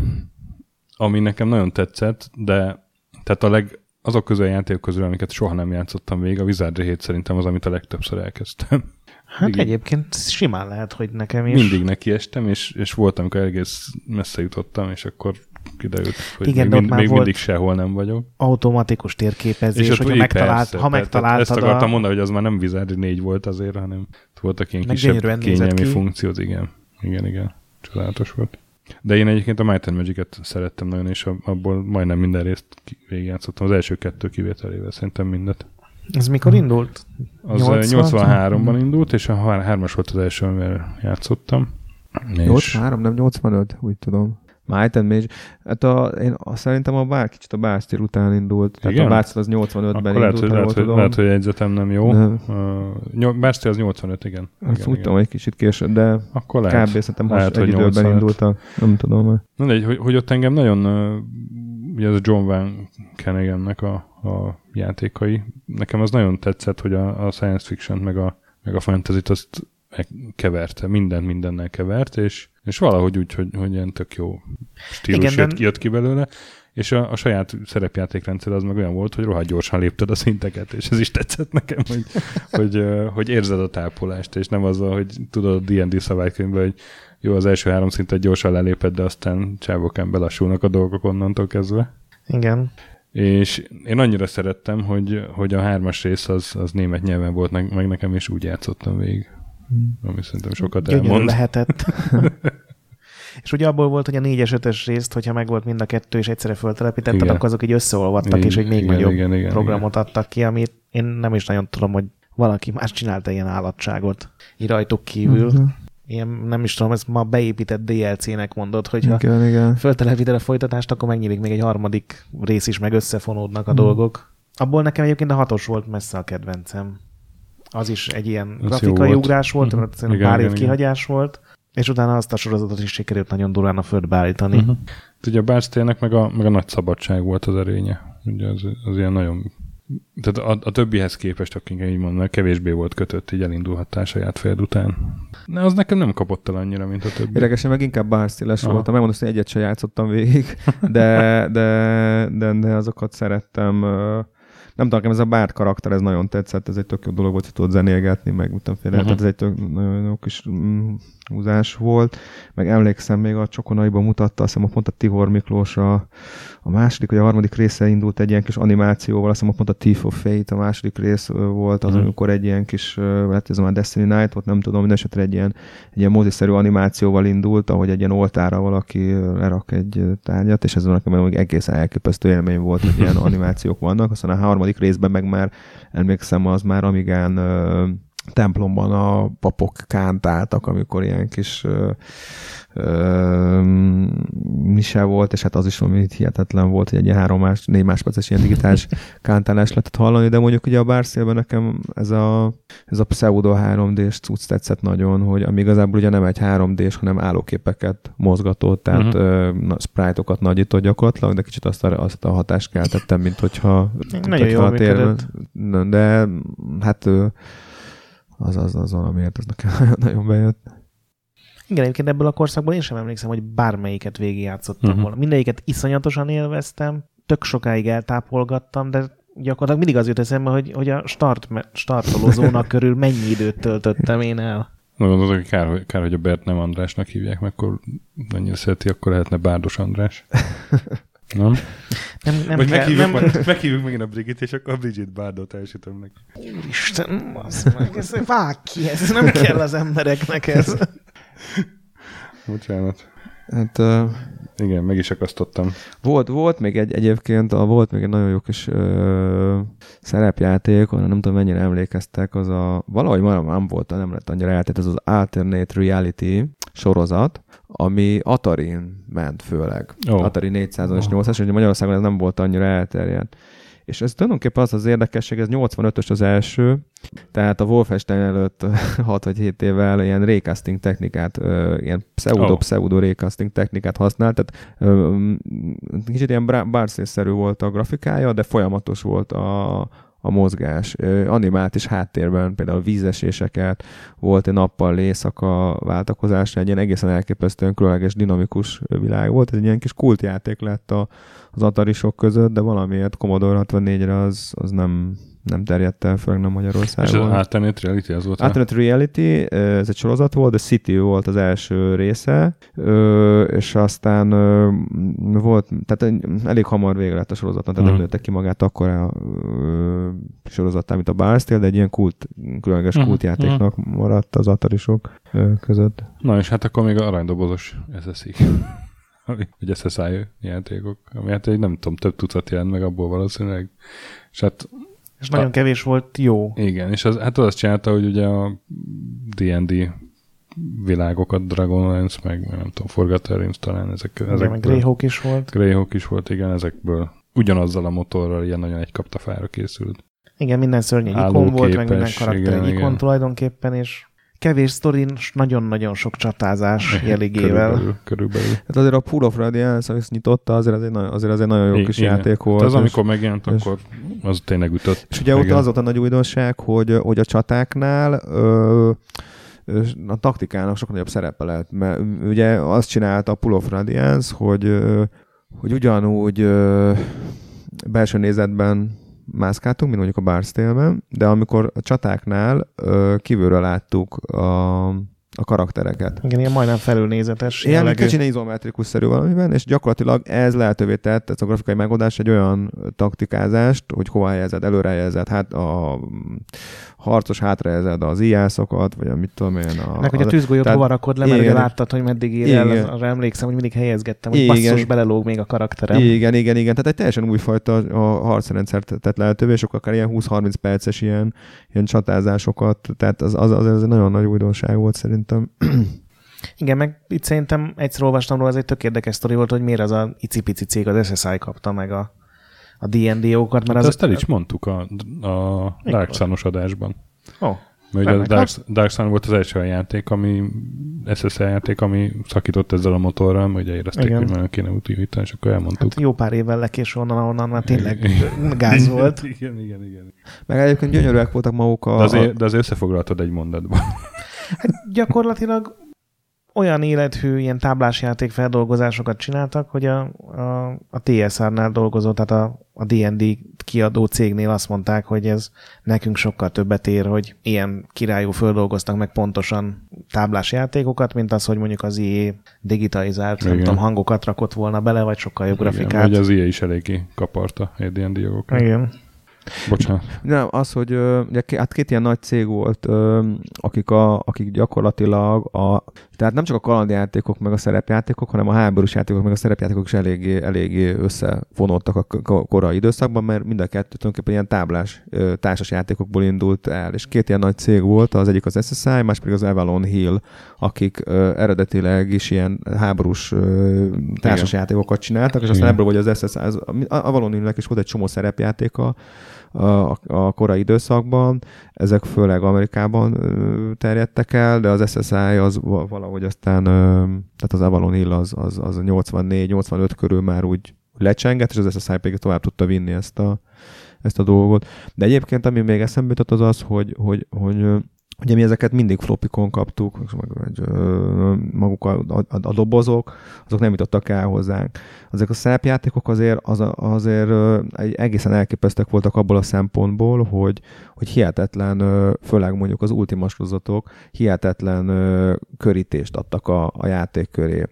ami nekem nagyon tetszett, de tehát a leg, azok közül a játékok közül, amiket soha nem játszottam végig, a Wizardry 7 szerintem az, amit a legtöbbször elkezdtem. hát igen. egyébként simán lehet, hogy nekem is. Mindig nekiestem, és, és volt, amikor egész messze jutottam, és akkor kiderült, hogy Igen, még, mind, még volt- mindig sehol nem vagyok. automatikus térképezés, ott hogyha megtalált, persze, ha megtaláltad Ezt akartam a... mondani, hogy az már nem Wizardry 4 volt azért, hanem voltak ilyen Meg kisebb kényelmi funkciót, igen. Igen, igen. Csodálatos volt. De én egyébként a Might and Magic-et szerettem nagyon, és abból majdnem minden részt végigjátszottam. Az első kettő kivételével szerintem mindet. Ez mikor indult? Az 80? 83-ban indult, és a hár- hármas volt az első, amivel játszottam. És 83, nem 85, úgy tudom. Might and Mage. Hát a, én azt szerintem a bár, kicsit a Bárstér után indult. Tehát Igen? a Bárstér az 85-ben akkor indult, lehet, hogy, lehet, hogy, tudom. lehet, hogy jegyzetem nem jó. Nem. Uh, Bárstér az 85, igen. Azt igen, tudom, egy kicsit később, de Akkor lehet. kb. szerintem lehet, egy időben 85. indult a, nem tudom. Na de, hogy, hogy ott engem nagyon, ugye ez a John Van Kenegennek a, a játékai, nekem az nagyon tetszett, hogy a, a science fiction meg a, meg a fantasy-t azt meg- keverte, mindent mindennel kevert, és, és valahogy úgy, hogy, hogy ilyen tök jó stílus Igen, jött, ki, jött ki belőle, és a, a saját szerepjátékrendszer az meg olyan volt, hogy rohadt gyorsan lépted a szinteket, és ez is tetszett nekem, hogy, hogy, hogy érzed a tápolást, és nem azzal, hogy tudod a D&D szabálykönyvben, hogy jó, az első három szintet gyorsan leléped, de aztán csávokán belassulnak a dolgok onnantól kezdve. Igen. És én annyira szerettem, hogy, hogy a hármas rész az, az német nyelven volt ne- meg nekem, és úgy játszottam végig. Ami szerintem sokat Gyönyörű elmond. lehetett. és ugye abból volt, hogy a négyes, ötös részt, hogyha megvolt mind a kettő, és egyszerre föltelepítetted, Igen. akkor azok így összeolvadtak, Igen, és egy még igen, nagyobb igen, igen, programot adtak ki, amit én nem is nagyon tudom, hogy valaki más csinálta ilyen állatságot. Így rajtuk kívül. Mhm. Ilyen, nem is tudom, ezt ma beépített DLC-nek mondod, hogyha Igen, igen. föltelepíted a folytatást, akkor megnyílik még egy harmadik rész is, meg összefonódnak a dolgok. Abból nekem egyébként a hatos volt messze a kedvencem. Az is egy ilyen jó grafikai volt. ugrás volt, Mhm. mert szerintem Igen, pár év igen, igen. kihagyás volt, és utána azt a sorozatot is sikerült nagyon durán a földbe állítani. Uh-huh. Ugye a Bárstélnek meg a, meg a nagy szabadság volt az erénye. Ugye az, az ilyen nagyon... Tehát a, a többihez képest, akik így mondanak, kevésbé volt kötött, így elindulhattál saját fejed után. De az nekem nem kapott el annyira, mint a többi. Érdekesen meg inkább bárstíles Aha. voltam. Megmondom, hogy egyet sem játszottam végig, de, de, de, de azokat szerettem. Nem tudom, nekem ez a bárt karakter, ez nagyon tetszett, ez egy tök jó dolog volt, hogy tudod zenélgetni, meg Mhm. uh-huh. tehát ez egy tök nagyon jó kis mm, húzás volt. Meg emlékszem, még a Csokonaiban mutatta, azt hiszem, pont a Tihor Miklós a, a második, vagy a harmadik része indult egy ilyen kis animációval, azt hiszem, pont a Thief of Fate a második rész volt, az, Mhm. amikor egy ilyen kis, lehet ez már Destiny Night volt, nem tudom, minden esetre egy ilyen, egy ilyen moziszerű animációval indult, ahogy egy ilyen oltára valaki lerak egy tárgyat, és ez nekem még egészen elképesztő élmény volt, hogy ilyen animációk vannak. Aztán a harmadik részben meg már emlékszem, az már Amigán templomban a papok kántáltak, amikor ilyen kis ö, ö, mise volt, és hát az is valami hihetetlen volt, hogy egy ilyen három más, négy másperces ilyen digitális kántálás lehetett hallani, de mondjuk ugye a Bárszélben nekem ez a, ez a pseudo 3D-s cucc tetszett nagyon, hogy ami igazából ugye nem egy 3D-s, hanem állóképeket mozgatott, tehát uh-huh. uh, sprite-okat nagyított gyakorlatilag, de kicsit azt a, azt a hatást keltettem, mint hogyha... Nagyon jól működött. De hát az, az, az valamiért ez nekem nagyon, nagyon bejött. Igen, egyébként ebből a korszakból én sem emlékszem, hogy bármelyiket végigjátszottam uh-huh. volna. Mindegyiket iszonyatosan élveztem, tök sokáig eltápolgattam, de gyakorlatilag mindig az jut eszembe, hogy, hogy a start, startoló zóna körül mennyi időt töltöttem én el. Na, gondolod, hogy kár, hogy- kár, hogy a Bert nem Andrásnak hívják, mert akkor annyira szereti, akkor lehetne Bárdos András. Nem? Nem, nem Vagy kell, meghívjuk, nem, nem... meghívjuk megint a Brigit, és akkor a Bridget Bárdot elsütöm neki. Isten, az meg, ez, vág ki, ez nem kell az embereknek ez. Bocsánat. Hát uh, Igen, meg is akasztottam. volt, volt még egy, egyébként, a, volt még egy nagyon jó kis uh, szerepjáték, arra nem tudom mennyire emlékeztek, az a, valahogy már nem volt, nem lett annyira eltét, ez az Alternate Reality sorozat, ami Atari-n ment főleg. Oh. Atari 400 és 800 és ugye Magyarországon ez nem volt annyira elterjedt. És ez tulajdonképpen az az érdekesség, ez 85-ös az első, tehát a Wolfenstein előtt 6 vagy 7 évvel ilyen recasting technikát, ilyen pseudo-pseudo recasting technikát használt, tehát kicsit ilyen bárszészszerű volt a grafikája, de folyamatos volt a, a mozgás. Animált is háttérben, például vízeséseket, volt egy nappal éjszaka váltakozás, egy ilyen egészen elképesztően különleges, dinamikus világ volt. Ez egy ilyen kis kultjáték lett a, az atarisok között, de valamiért Commodore 64-re az, az nem, nem terjedt el, főleg nem És az Magyarországon. Alternate Reality az volt? Alternate Reality, ez egy sorozat volt, The City volt az első része, és aztán volt, tehát elég hamar vége lett a sorozatnak, tehát Mhm. nem nőtte ki magát akkor a sorozattá, mint a Barstale, de egy ilyen kult, különleges Mhm, kultjátéknak maradt az atarisok ö, között. Na és hát akkor még a aranydobozos SSI. Vagy SSI játékok, ami hát egy nem tudom, több tucat jelent meg abból valószínűleg. És hát És nagyon kevés volt jó. igen, és az, hát az azt csinálta, hogy ugye a D&D világokat, Dragonlance, meg nem tudom, Forgotten Realms talán ezek, Igen, ezekből. Greyhawk is volt. Greyhawk is volt, igen, ezekből ugyanazzal a motorral ilyen nagyon egy kaptafára készült. Igen, minden szörny egy ikon volt, meg minden karakter igen, egy ikon igen. tulajdonképpen, és kevés sztorin, nagyon-nagyon sok csatázás jeligével. Körülbelül, körülbelül. Hát azért a Pool of Radiance, amit nyitotta, azért az egy, nagyon- azért az egy nagyon jó I- kis igen. játék volt. Tehát az, és- amikor megjelent, és- akkor az tényleg ütött. És ugye ott az volt a nagy újdonság, hogy, hogy a csatáknál ö, a taktikának sokkal nagyobb szerepe lehet, mert ugye azt csinálta a Pull of Radiance, hogy, hogy ugyanúgy ö, belső nézetben mászkáltunk, mint mondjuk a Barstale-ben, de amikor a csatáknál ö, kívülről láttuk a, a karaktereket. Igen, ilyen majdnem felülnézetes Ilyen jellegű. kicsit izometrikus-szerű valamiben, és gyakorlatilag ez lehetővé tett, ez a grafikai megoldás egy olyan taktikázást, hogy hova helyezed, előre helyezed, hát a harcos hátra helyezed az iászokat, vagy a mit tudom én. A, Meg hogy a tűzgolyót tehát- hova rakod le, mert igen. láttad, hogy meddig ér el, Igen. az- arra emlékszem, hogy mindig helyezgettem, hogy Igen. basszus, belelóg még a karakterem. Igen, igen, igen. Tehát egy teljesen újfajta a harcrendszert tett lehetővé, és akár ilyen 20-30 perces ilyen, ilyen csatázásokat, tehát az, az, az, az egy nagyon nagy újdonság volt szerintem. Igen, meg itt szerintem egyszer olvastam róla, ez egy tök érdekes sztori volt, hogy miért az a icipici cég, az SSI kapta meg a, a D&D-okat, mert Hát az... ezt el is mondtuk a, a Dark Sun-os adásban. Ó, Mert a. Dark, Dark Sun volt az első játék, ami SSL játék, ami szakított ezzel a motorral, mert ugye érezték, Igen. hogy nagyon kéne útítani, és akkor elmondtuk. hát jó pár évvel lekéső onnan, ahonnan már tényleg gáz volt. Igen, igen, igen. Meg egyébként gyönyörűek voltak maguk a... De azért, de azért összefoglaltad egy mondatban. Hát gyakorlatilag olyan élethű, ilyen táblásjáték feldolgozásokat csináltak, hogy a, a, a TSR-nál dolgozó, tehát a, a D&D kiadó cégnél azt mondták, hogy ez nekünk sokkal többet ér, hogy ilyen királyú földolgoztak meg pontosan táblás játékokat, mint az, hogy mondjuk az IE digitalizált, nem Igen. tudom, hangokat rakott volna bele, vagy sokkal jobb Igen, grafikát. vagy az IE is eléggé kaparta a D&D jogokat. Igen. Bocsánat. Nem, az, hogy ugye, hát két ilyen nagy cég volt, akik, a, akik gyakorlatilag a, tehát nem csak a kalandjátékok, meg a szerepjátékok, hanem a háborús játékok, meg a szerepjátékok is eléggé, eléggé összefonódtak a korai időszakban, mert mind a kettő tulajdonképpen ilyen táblás társas játékokból indult el, és két ilyen nagy cég volt, az egyik az SSI, más pedig az Avalon Hill, akik eredetileg is ilyen háborús társas Igen. játékokat csináltak, és aztán Igen. ebből vagy az SSI, az, Avalon Hillnek is volt egy csomó szerepjátéka, a, a korai időszakban. Ezek főleg Amerikában terjedtek el, de az SSI az va- valahogy aztán, tehát az Avalon Hill az, az, az a 84-85 körül már úgy lecsengett, és az SSI pedig tovább tudta vinni ezt a, ezt a dolgot. De egyébként, ami még eszembe jutott, az az, hogy, hogy, hogy Ugye mi ezeket mindig flopikon kaptuk, meg, maguk a, a, a dobozok, azok nem jutottak el hozzánk. Ezek a szerepjátékok azért, az, azért egészen elképesztek voltak abból a szempontból, hogy, hogy hihetetlen, főleg mondjuk az Ultima sorozatok, hihetetlen körítést adtak a, a játék köré.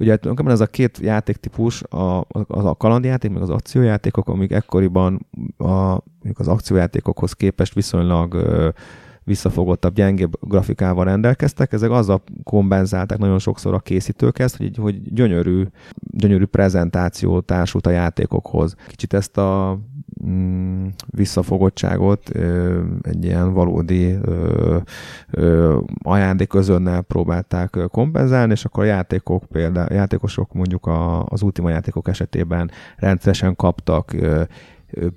Ugye tulajdonképpen ez a két játéktípus, a, az a kalandjáték, meg az akciójátékok, amik ekkoriban a, az akciójátékokhoz képest viszonylag visszafogottabb, gyengébb grafikával rendelkeztek, ezek azzal kompenzálták nagyon sokszor a készítők ezt, hogy, hogy gyönyörű, gyönyörű prezentáció társult a játékokhoz. Kicsit ezt a mm, visszafogottságot egy ilyen valódi ö, ö, próbálták kompenzálni, és akkor a játékok például, játékosok mondjuk az Ultima játékok esetében rendszeresen kaptak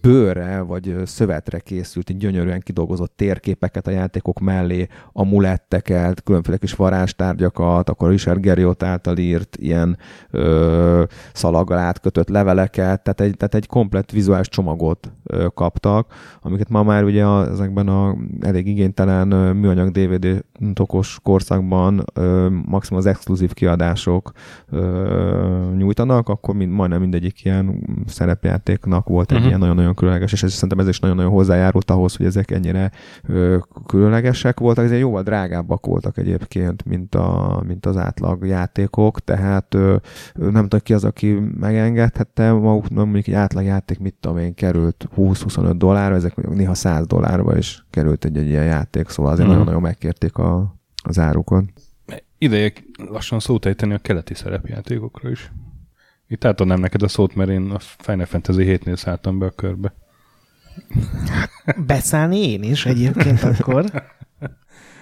bőrre vagy szövetre készült, gyönyörűen kidolgozott térképeket a játékok mellé, amuletteket, különféle kis varázstárgyakat, akkor Richard Geriot által írt ilyen ö, szalaggal átkötött leveleket, tehát egy, tehát egy komplett vizuális csomagot kaptak, amiket ma már ugye a, ezekben a elég igénytelen műanyag DVD tokos korszakban maximum az exkluzív kiadások nyújtanak, akkor mind, majdnem mindegyik ilyen szerepjátéknak volt egy uh-huh. ilyen nagyon-nagyon különleges, és ez szerintem ez is nagyon-nagyon hozzájárult ahhoz, hogy ezek ennyire különlegesek voltak, ezért jóval drágábbak voltak egyébként, mint, a, mint az átlag játékok, tehát nem tudom ki az, aki megengedhette maguknak, mondjuk egy átlag játék, mit tudom én, került 20-25 dollárra, ezek mondjuk néha 100 dollárba is került egy, egy ilyen játék, szóval azért mm. nagyon-nagyon megkérték a, az árukon. Ideje lassan szót ejteni a keleti szerepjátékokra is. Itt átadnám neked a szót, mert én a Final Fantasy 7-nél szálltam be a körbe. Beszállni én is egyébként akkor.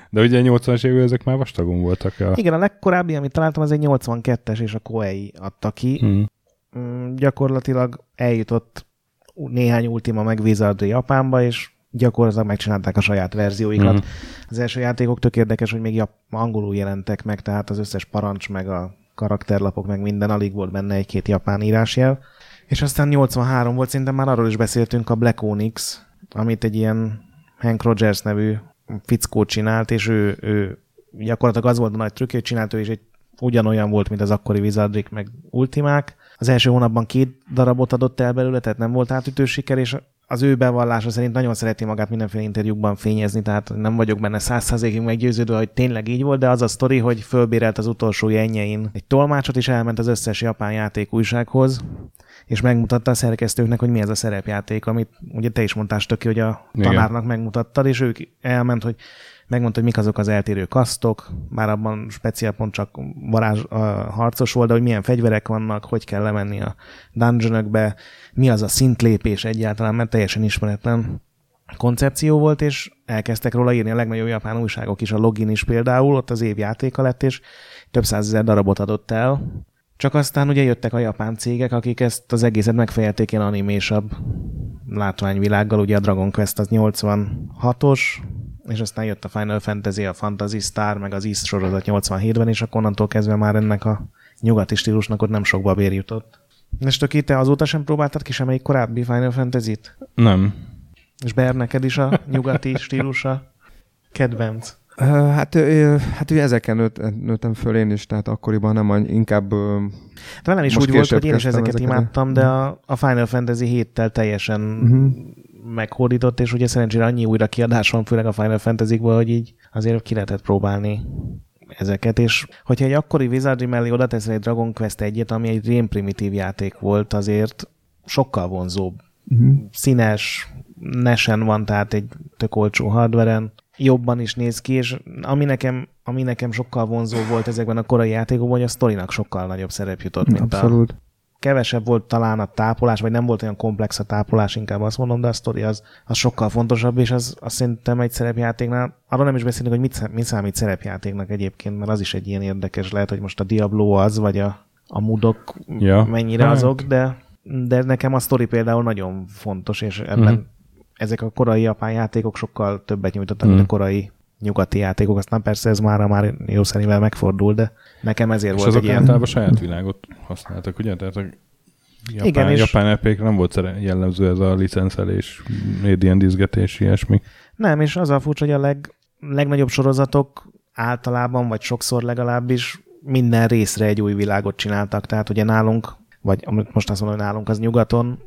De ugye 80-as évek ezek már vastagon voltak. A... Igen, a legkorábbi, amit találtam, az egy 82-es, és a Koei adta ki. Hmm. Mm, gyakorlatilag eljutott néhány Ultima meg Wizardry Japánba, és gyakorlatilag megcsinálták a saját verzióikat. Hmm. Az első játékok tök érdekes, hogy még angolul jelentek meg, tehát az összes parancs, meg a karakterlapok, meg minden, alig volt benne egy-két japán írásjel. És aztán 83 volt, szerintem már arról is beszéltünk, a Black Onyx, amit egy ilyen Hank Rogers nevű fickó csinált, és ő, ő gyakorlatilag az volt a nagy trükk, hogy csinált ő is egy ugyanolyan volt, mint az akkori Wizardrik, meg Ultimák. Az első hónapban két darabot adott el belőle, tehát nem volt átütő siker, és az ő bevallása szerint nagyon szereti magát mindenféle interjúkban fényezni, tehát nem vagyok benne százszerzékig meggyőződve, hogy tényleg így volt, de az a sztori, hogy fölbérelt az utolsó jennyein egy tolmácsot, és elment az összes japán játék újsághoz, és megmutatta a szerkesztőknek, hogy mi ez a szerepjáték, amit ugye te is mondtál tök hogy a tanárnak Igen. megmutattad, és ők elment, hogy megmondta, hogy mik azok az eltérő kasztok, már abban speciál pont csak varázs, a harcos volt, de hogy milyen fegyverek vannak, hogy kell lemenni a dungeonökbe, mi az a szintlépés egyáltalán, mert teljesen ismeretlen koncepció volt, és elkezdtek róla írni a legnagyobb japán újságok is, a login is például, ott az év játéka lett, és több százezer darabot adott el. Csak aztán ugye jöttek a japán cégek, akik ezt az egészet megfejelték ilyen animésabb látványvilággal, ugye a Dragon Quest az 86-os, és aztán jött a Final Fantasy, a Fantasy Star, meg az East sorozat 87-ben, és akkor onnantól kezdve már ennek a nyugati stílusnak ott nem sok babér jutott. És tök te azóta sem próbáltad ki semmelyik korábbi Final Fantasy-t? Nem. És Ber, neked is a nyugati stílusa kedvenc? Hát, hát ugye ezeken nőtt, nőttem föl én is, tehát akkoriban nem, inkább... Velem is úgy volt, hogy én is ezeket, ezeket imádtam, de a, a Final Fantasy 7-tel teljesen uh-huh meghódított, és ugye szerencsére annyi újra kiadás van, főleg a Final fantasy hogy így azért ki lehetett próbálni ezeket, és hogyha egy akkori Wizardry mellé oda teszel egy Dragon Quest egyet, ami egy rém primitív játék volt, azért sokkal vonzóbb. Uh-huh. Színes, nesen van, tehát egy tök olcsó hardveren, jobban is néz ki, és ami nekem, ami nekem sokkal vonzó volt ezekben a korai játékokban, hogy a sztorinak sokkal nagyobb szerep jutott, mint Abszolút. a kevesebb volt talán a tápolás, vagy nem volt olyan komplex a tápolás, inkább azt mondom, de a sztori az, az sokkal fontosabb, és az, azt szerintem egy szerepjátéknál, arról nem is beszélünk, hogy mit, mit számít szerepjátéknak egyébként, mert az is egy ilyen érdekes lehet, hogy most a Diablo az, vagy a, a mudok ja. mennyire hát. azok, de, de nekem a sztori például nagyon fontos, és ebben mm. ezek a korai japán játékok sokkal többet nyújtottak, mm. mint a mhm. korai nyugati játékok, aztán persze ez már már jó szerintem megfordul, de nekem ezért és volt azok egy ilyen... általában saját világot használtak, ugye? Tehát a japán, Igen, és... japán epékre nem volt jellemző ez a licenszelés, médián dizgetés, ilyesmi. Nem, és az a furcsa, hogy a leg, legnagyobb sorozatok általában, vagy sokszor legalábbis minden részre egy új világot csináltak. Tehát ugye nálunk, vagy amit most azt mondom, hogy nálunk az nyugaton,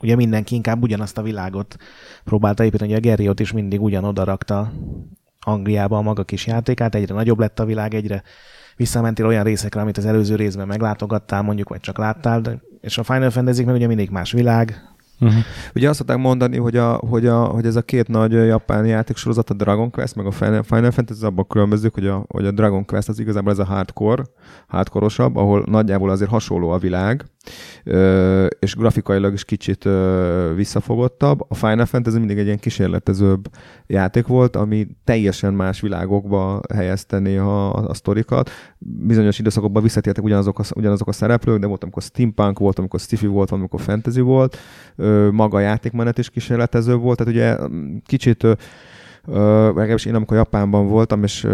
ugye mindenki inkább ugyanazt a világot próbálta építeni, hogy a Gerriot is mindig ugyanoda rakta Angliába a maga kis játékát, egyre nagyobb lett a világ, egyre visszamentél olyan részekre, amit az előző részben meglátogattál, mondjuk, vagy csak láttál, de, és a Final Fantasy meg ugye mindig más világ, Uh-huh. Ugye azt szokták mondani, hogy, a, hogy, a, hogy ez a két nagy japán játéksorozat, a Dragon Quest, meg a Final Fantasy, abban különbözők, hogy a, hogy a Dragon Quest az igazából ez a hardcore, hardcore ahol nagyjából azért hasonló a világ, és grafikailag is kicsit visszafogottabb. A Final Fantasy mindig egy ilyen kísérletezőbb játék volt, ami teljesen más világokba helyezte a, a sztorikat. Bizonyos időszakokban visszatértek ugyanazok a, ugyanazok a szereplők, de volt, amikor steampunk volt, amikor sci-fi volt, amikor fantasy volt. Maga a játékmenet is kísérletező volt, tehát ugye kicsit legalábbis én amikor Japánban voltam, és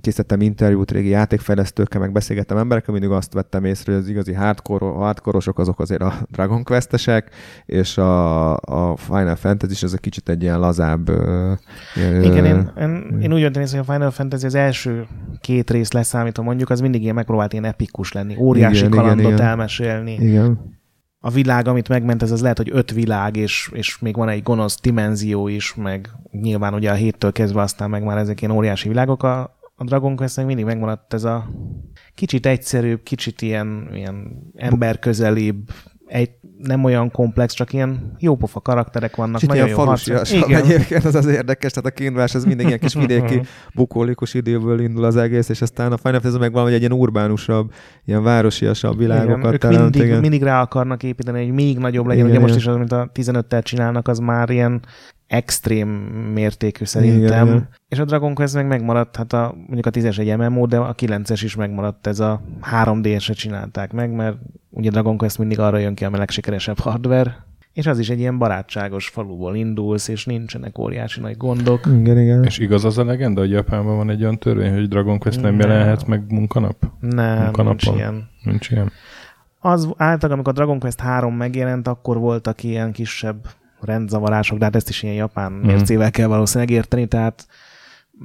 készítettem interjút régi játékfejlesztőkkel, meg beszélgettem emberekkel, mindig azt vettem észre, hogy az igazi hardcore, hardcore-osok azok azért a Dragon Quest-esek, és a, a Final Fantasy az egy kicsit egy ilyen lazább. Igen, én, én, én úgy észre, hogy a Final Fantasy az első két rész leszámítva mondjuk, az mindig ilyen megpróbált ilyen epikus lenni, óriási igen, kalandot igen, elmesélni. Igen a világ, amit megment, ez az lehet, hogy öt világ, és, és még van egy gonosz dimenzió is, meg nyilván ugye a héttől kezdve aztán meg már ezek ilyen óriási világok. A, a Dragon quest mindig megmaradt ez a kicsit egyszerűbb, kicsit ilyen, ilyen emberközelibb, egy, nem olyan komplex, csak ilyen jópofa karakterek vannak. Kicsit nagyon ilyen falusias egyébként, az az érdekes, tehát a kínvás az mindig ilyen kis vidéki bukólikus időből indul az egész, és aztán a Final Fantasy meg valami egy ilyen urbánusabb, ilyen városiasabb világokat igen, teremt. Mindig, igen. mindig rá akarnak építeni, hogy még nagyobb legyen. Igen, Ugye most is az, mint a 15-tel csinálnak, az már ilyen extrém mértékű szerintem. Igen, És a Dragon Quest meg megmaradt, hát a, mondjuk a 10-es egy MMO, de a 9-es is megmaradt, ez a 3D-esre csinálták meg, mert ugye Dragon Quest mindig arra jön ki, a legsikeresebb hardware, és az is egy ilyen barátságos faluból indulsz, és nincsenek óriási nagy gondok. Igen, igen. És igaz az a legenda, hogy Japánban van egy olyan törvény, hogy Dragon Quest nem, nem. jelenhet meg munkanap? Nem, munkanapon? nincs ilyen. Nincs ilyen. Az általában, amikor a Dragon Quest 3 megjelent, akkor voltak ilyen kisebb rendzavarások, de hát ezt is ilyen japán mm. mércével kell valószínűleg érteni, tehát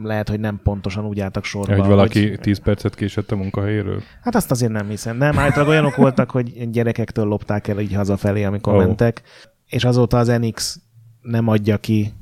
lehet, hogy nem pontosan úgy álltak sorba. Hogy valaki hogy... 10 percet késett a munkahelyéről? Hát azt azért nem hiszem. Nem, általában olyanok voltak, hogy gyerekektől lopták el így hazafelé, amikor oh. mentek, és azóta az NX nem adja ki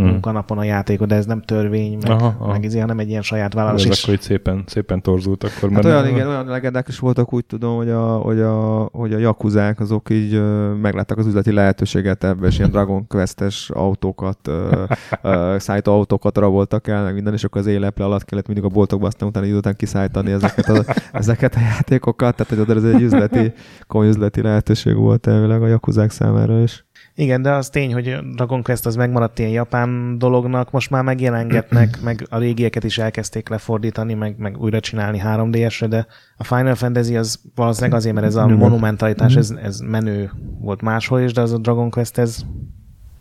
mm. munkanapon a játékot, de ez nem törvény, meg, aha, aha. meg ez hanem egy ilyen saját vállalás. Ez akkor itt szépen, szépen torzult akkor. Hát olyan, igen, olyan legendák is voltak, úgy tudom, hogy a, hogy a, hogy a jakuzák azok így meglátták az üzleti lehetőséget ebbe, és ilyen Dragon Quest-es autókat, uh, szállító autókat raboltak el, meg minden, és akkor az éleple alatt kellett mindig a boltokba aztán utána idő után kiszállítani ezeket a, ezeket a játékokat, tehát hogy ez egy üzleti, komoly üzleti lehetőség volt elvileg a jakuzák számára is. Igen, de az tény, hogy Dragon Quest az megmaradt ilyen japán dolognak, most már megjelengetnek, meg a régieket is elkezdték lefordítani, meg, meg újra csinálni 3D-esre, de a Final Fantasy az valószínűleg azért, mert ez a monumentalitás, ez, ez menő volt máshol is, de az a Dragon Quest ez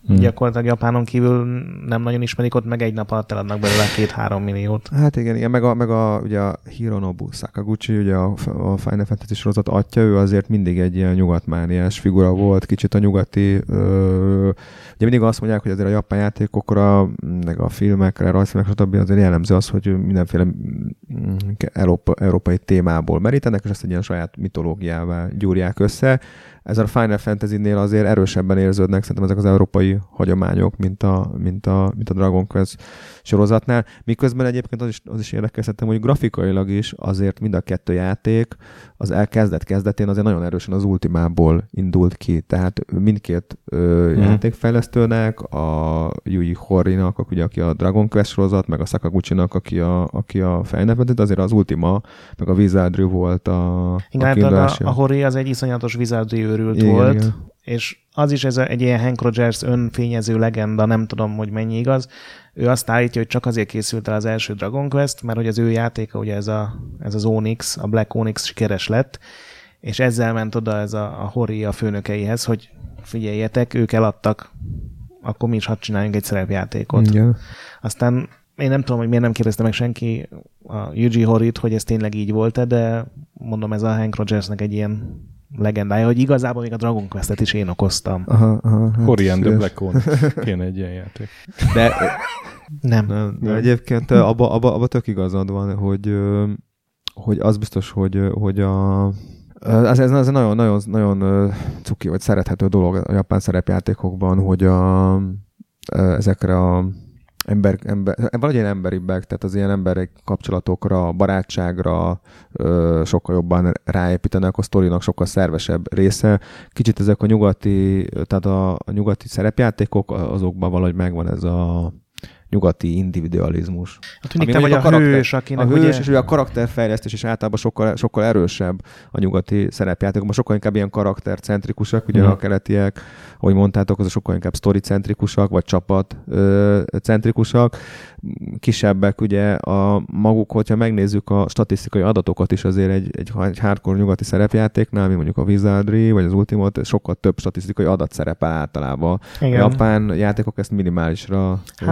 Hmm. Gyakorlatilag Japánon kívül nem nagyon ismerik, ott meg egy nap alatt eladnak belőle két-három milliót. Hát igen, igen, meg a, meg a, ugye a Hironobu Sakaguchi, ugye a, a Final Fantasy sorozat atya, ő azért mindig egy ilyen nyugatmániás figura volt, kicsit a nyugati, ö, ugye mindig azt mondják, hogy azért a japán játékokra, meg a filmekre, rajzfilmekre, stb. azért jellemző az, hogy mindenféle mm, Európa, európai témából merítenek, és ezt egy ilyen saját mitológiává gyúrják össze ez a Final Fantasy-nél azért erősebben érződnek szerintem ezek az európai hagyományok, mint a, mint a, mint a Dragon Quest sorozatnál. Miközben egyébként az is, az is szerintem, hogy grafikailag is azért mind a kettő játék az elkezdett kezdetén azért nagyon erősen az ultimából indult ki. Tehát mindkét ö, mm. játékfejlesztőnek, a Yui Horinak, ugye, aki a Dragon Quest sorozat, meg a Sakaguchi-nak, aki a, aki a fejnevetet, azért az Ultima, meg a Wizardry volt a, Igen, a, a, a Hori az egy iszonyatos Wizardry őrült igen, volt, igen. És az is ez egy ilyen Hank Rogers önfényező legenda, nem tudom, hogy mennyi igaz. Ő azt állítja, hogy csak azért készült el az első Dragon Quest, mert hogy az ő játéka, ugye ez, a, ez az Onyx, a Black Onyx sikeres lett, és ezzel ment oda ez a, a Hori a főnökeihez, hogy figyeljetek, ők eladtak, akkor mi is hadd csináljunk egy szerepjátékot. Igen. Aztán én nem tudom, hogy miért nem kérdezte meg senki a Yuji Horit, hogy ez tényleg így volt-e, de mondom, ez a Hank Rogersnek egy ilyen legendája, hogy igazából még a Dragon Quest-et is én okoztam. Aha, aha, hát Hori and the szíves. Black One. Kéne egy ilyen játék. De, Nem. nem, de egyébként abba, abba, abba tök igazad van, hogy, hogy az biztos, hogy, hogy a ez, ez, ez nagyon, nagyon, nagyon cuki, vagy szerethető dolog a japán szerepjátékokban, hogy a, ezekre a ember, ember, valahogy ilyen emberibbek, tehát az ilyen emberi kapcsolatokra, barátságra ö, sokkal jobban ráépítenek, a sztorinak sokkal szervesebb része. Kicsit ezek a nyugati, tehát a, a nyugati szerepjátékok, azokban valahogy megvan ez a nyugati individualizmus. Hát mindig te vagy a, a karakter- hős, akinek A hős, ugye... és ugye a karakterfejlesztés is általában sokkal, sokkal erősebb a nyugati szerepjátékokban, sokkal inkább ilyen karaktercentrikusak, ugye Mhm. a keletiek, ahogy mondtátok, az sokkal inkább sztoricentrikusak, vagy csapat ö, centrikusak. Kisebbek ugye a maguk, hogyha megnézzük a statisztikai adatokat is azért egy, egy, egy hardcore nyugati szerepjátéknál, mi mondjuk a Wizardry, vagy az Ultimate, sokkal több statisztikai adat szerepel általában. A Igen. japán játékok ezt minimálisra HP,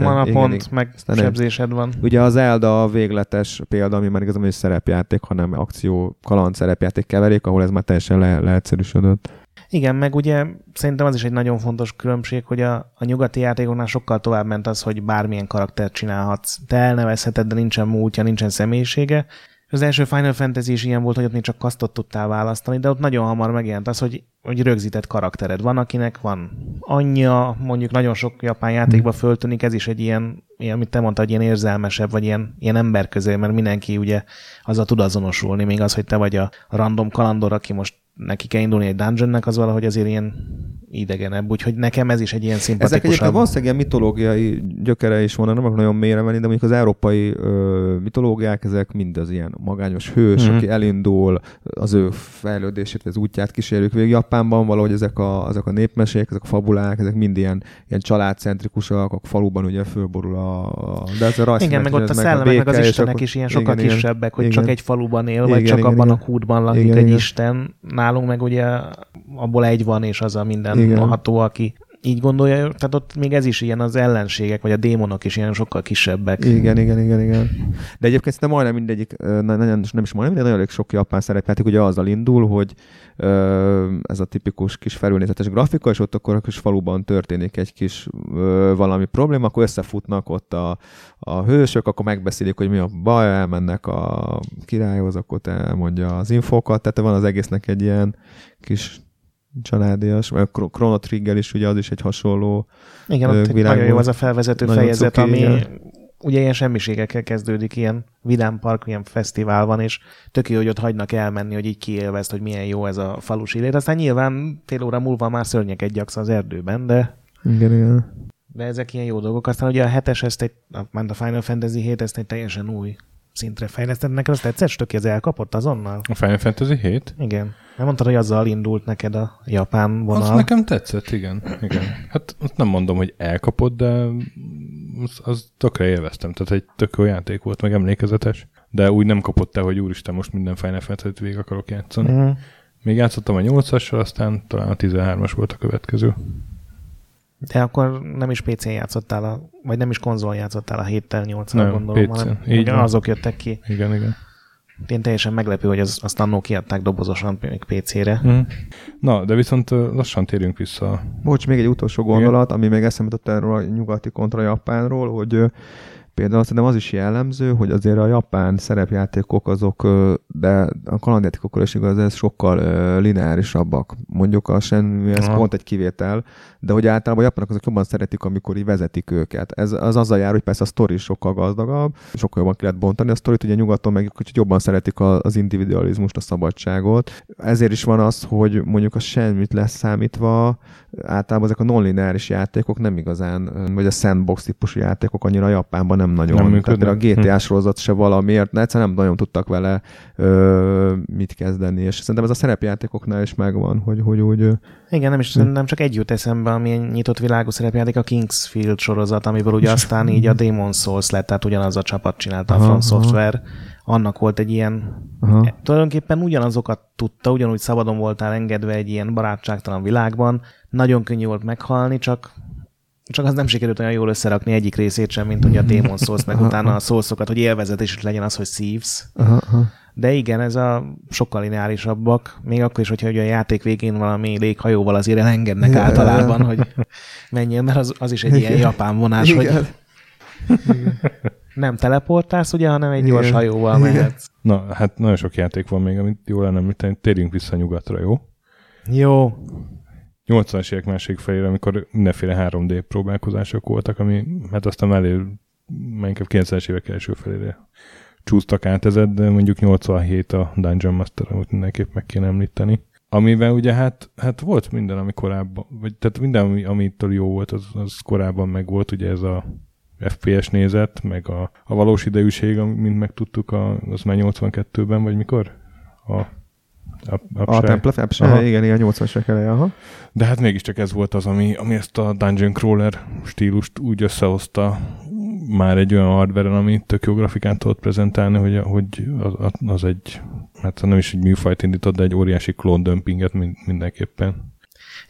szorítanak. mana Igen, meg Aztán sebzésed van. Ugye az Zelda a végletes példa, ami már igazából egy szerepjáték, hanem akció kaland szerepjáték keverék, ahol ez már teljesen le, leegyszerűsödött. Igen, meg ugye szerintem az is egy nagyon fontos különbség, hogy a, a nyugati játékoknál sokkal tovább ment az, hogy bármilyen karaktert csinálhatsz. Te elnevezheted, de nincsen múltja, nincsen személyisége. Az első Final Fantasy is ilyen volt, hogy ott még csak kasztot tudtál választani, de ott nagyon hamar megjelent az, hogy, hogy rögzített karaktered. Van, akinek van anyja, mondjuk nagyon sok japán játékban föltűnik, ez is egy ilyen, ilyen amit te mondtad, ilyen érzelmesebb, vagy ilyen, ilyen ember mert mindenki ugye azzal tud azonosulni, még az, hogy te vagy a random kalandor, aki most neki kell indulni egy dungeonnek, az valahogy azért ilyen idegenebb, úgyhogy nekem ez is egy ilyen Ezek szimpatikusabb. egyébként valószínűleg ilyen mitológiai gyökere is van, nem akarok nagyon mélyre menni, de mondjuk az európai ö, mitológiák, ezek mind az ilyen magányos hős, Mhm. aki elindul, az ő fejlődését, az útját kísérjük végig. Japánban valahogy ezek a, ezek a népmesék, ezek a fabulák, ezek mind ilyen, ilyen családcentrikusak, a faluban ugye fölborul a... a de ez a rajzszínek Igen, meg ott a szellemek, meg az istenek is ilyen sokkal igen, igen. kisebbek, hogy igen. csak egy faluban él, vagy Igen, csak igen, abban igen. a kútban lakik Igen, egy igen. isten. Nálunk meg ugye abból egy van, és az a minden Igen. ható, aki így gondolja, tehát ott még ez is ilyen az ellenségek, vagy a démonok is ilyen sokkal kisebbek. Igen, igen, igen, igen. De egyébként szerintem majdnem mindegyik, nagyon, nem is majdnem, de nagyon elég sok japán szerepjáték ugye azzal indul, hogy ez a tipikus kis felülnézetes grafika, és ott akkor a kis faluban történik egy kis valami probléma, akkor összefutnak ott a, a hősök, akkor megbeszélik, hogy mi a baj, elmennek a királyhoz, akkor te elmondja az infókat, tehát van az egésznek egy ilyen kis családias, vagy a Chro- Chrono Trigger is ugye az is egy hasonló Igen, Ö, nagyon jó az a felvezető Nagyon fejezet, cuki, ami igen. ugye ilyen semmiségekkel kezdődik, ilyen vidám park, ilyen fesztivál van, és tök jó, hogy ott hagynak elmenni, hogy így kiélvezd, hogy milyen jó ez a falusi élet. Aztán nyilván fél óra múlva már szörnyeket gyaksz az erdőben, de igen, igen. de ezek ilyen jó dolgok. Aztán ugye a hetes, ezt egy, a, ment a Final Fantasy 7, ezt egy teljesen új szintre fejlesztett. Neked azt tetszett, Stöki, az elkapott azonnal? A Final Fantasy 7? Igen. Nem mondtad, hogy azzal indult neked a japán vonal. Az nekem tetszett, igen. igen. Hát azt nem mondom, hogy elkapott, de az, az tökre élveztem. Tehát egy tök jó játék volt, meg emlékezetes. De úgy nem kapott el, hogy úristen, most minden Final Fantasy-t végig akarok játszani. Mhm. Még játszottam a 8-assal, aztán talán a 13-as volt a következő. De akkor nem is PC-n játszottál, a, vagy nem is konzolon játszottál a 7-tel, 8 Nem, gondolom, PC-n. hanem Így azok jöttek ki. Igen, igen. Én teljesen meglepő, hogy az, azt annó kiadták dobozosan még PC-re. Mm. Na, de viszont lassan térjünk vissza. Bocs, még egy utolsó gondolat, ami még eszembe jutott erről a nyugati kontra japánról, hogy például szerintem az is jellemző, hogy azért a japán szerepjátékok azok, de a kalandjátékokkal is igaz, ez sokkal lineárisabbak. Mondjuk a Shenmue, ez Aha. pont egy kivétel, de hogy általában a japánok azok jobban szeretik, amikor így vezetik őket. Ez az azzal jár, hogy persze a sztori sokkal gazdagabb, sokkal jobban ki lehet bontani a sztorit, ugye nyugaton meg kicsit jobban szeretik az individualizmust, a szabadságot. Ezért is van az, hogy mondjuk a semmit leszámítva általában ezek a non-lineáris játékok nem igazán, vagy a sandbox típusú játékok annyira Japánban nem nagyon. Nem Tehát működnek. például a GTA sorozat se valamiért, de egyszerűen nem nagyon tudtak vele ö, mit kezdeni, és szerintem ez a szerepjátékoknál is megvan, hogy, hogy úgy... Igen, nem is, Hm. nem csak egy jut eszembe, ami egy nyitott világú szerepjáték, a Kingsfield sorozat, amiből ugye aztán így a Demon Souls lett, tehát ugyanaz a csapat csinálta a Aha, From aha. Software. Annak volt egy ilyen Aha. E, Tulajdonképpen ugyanazokat tudta, ugyanúgy szabadon voltál engedve egy ilyen barátságtalan világban. Nagyon könnyű volt meghalni, csak csak az nem sikerült olyan jól összerakni egyik részét sem, mint ugye a Demon Souls, meg utána a szószokat, hogy élvezetes is legyen az, hogy szívsz. De igen, ez a sokkal lineárisabbak, még akkor is, hogyha ugye a játék végén valami léghajóval azért elengednek Igen. általában, hogy menjen, mert az, az is egy ilyen Igen. japán vonás, Igen. hogy nem teleportálsz, ugye, hanem egy gyors Igen. hajóval Igen. mehetsz. Na, hát nagyon sok játék van még, amit jól lenne. Térjünk vissza nyugatra, jó? Jó, 80-as évek másik felére, amikor mindenféle 3D próbálkozások voltak, ami hát aztán már inkább 90-es évek első felére csúsztak át ezed, de mondjuk 87 a Dungeon Master, amit mindenképp meg kéne említeni. Amivel ugye hát, hát volt minden, ami korábban, vagy tehát minden, ami, amitől jó volt, az, az korábban meg volt, ugye ez a FPS nézet, meg a, a valós idejűség, mint megtudtuk, a, az már 82-ben, vagy mikor? A, a, A Upside. Temple of. Apshe, igen, igen, 80-as eleje, aha. De hát mégiscsak ez volt az, ami, ami ezt a Dungeon Crawler stílust úgy összehozta már egy olyan hardware ami tök jó grafikát tudott prezentálni, hogy, hogy az, az egy, hát nem is egy műfajt indított, de egy óriási klón dömpinget mind, mindenképpen.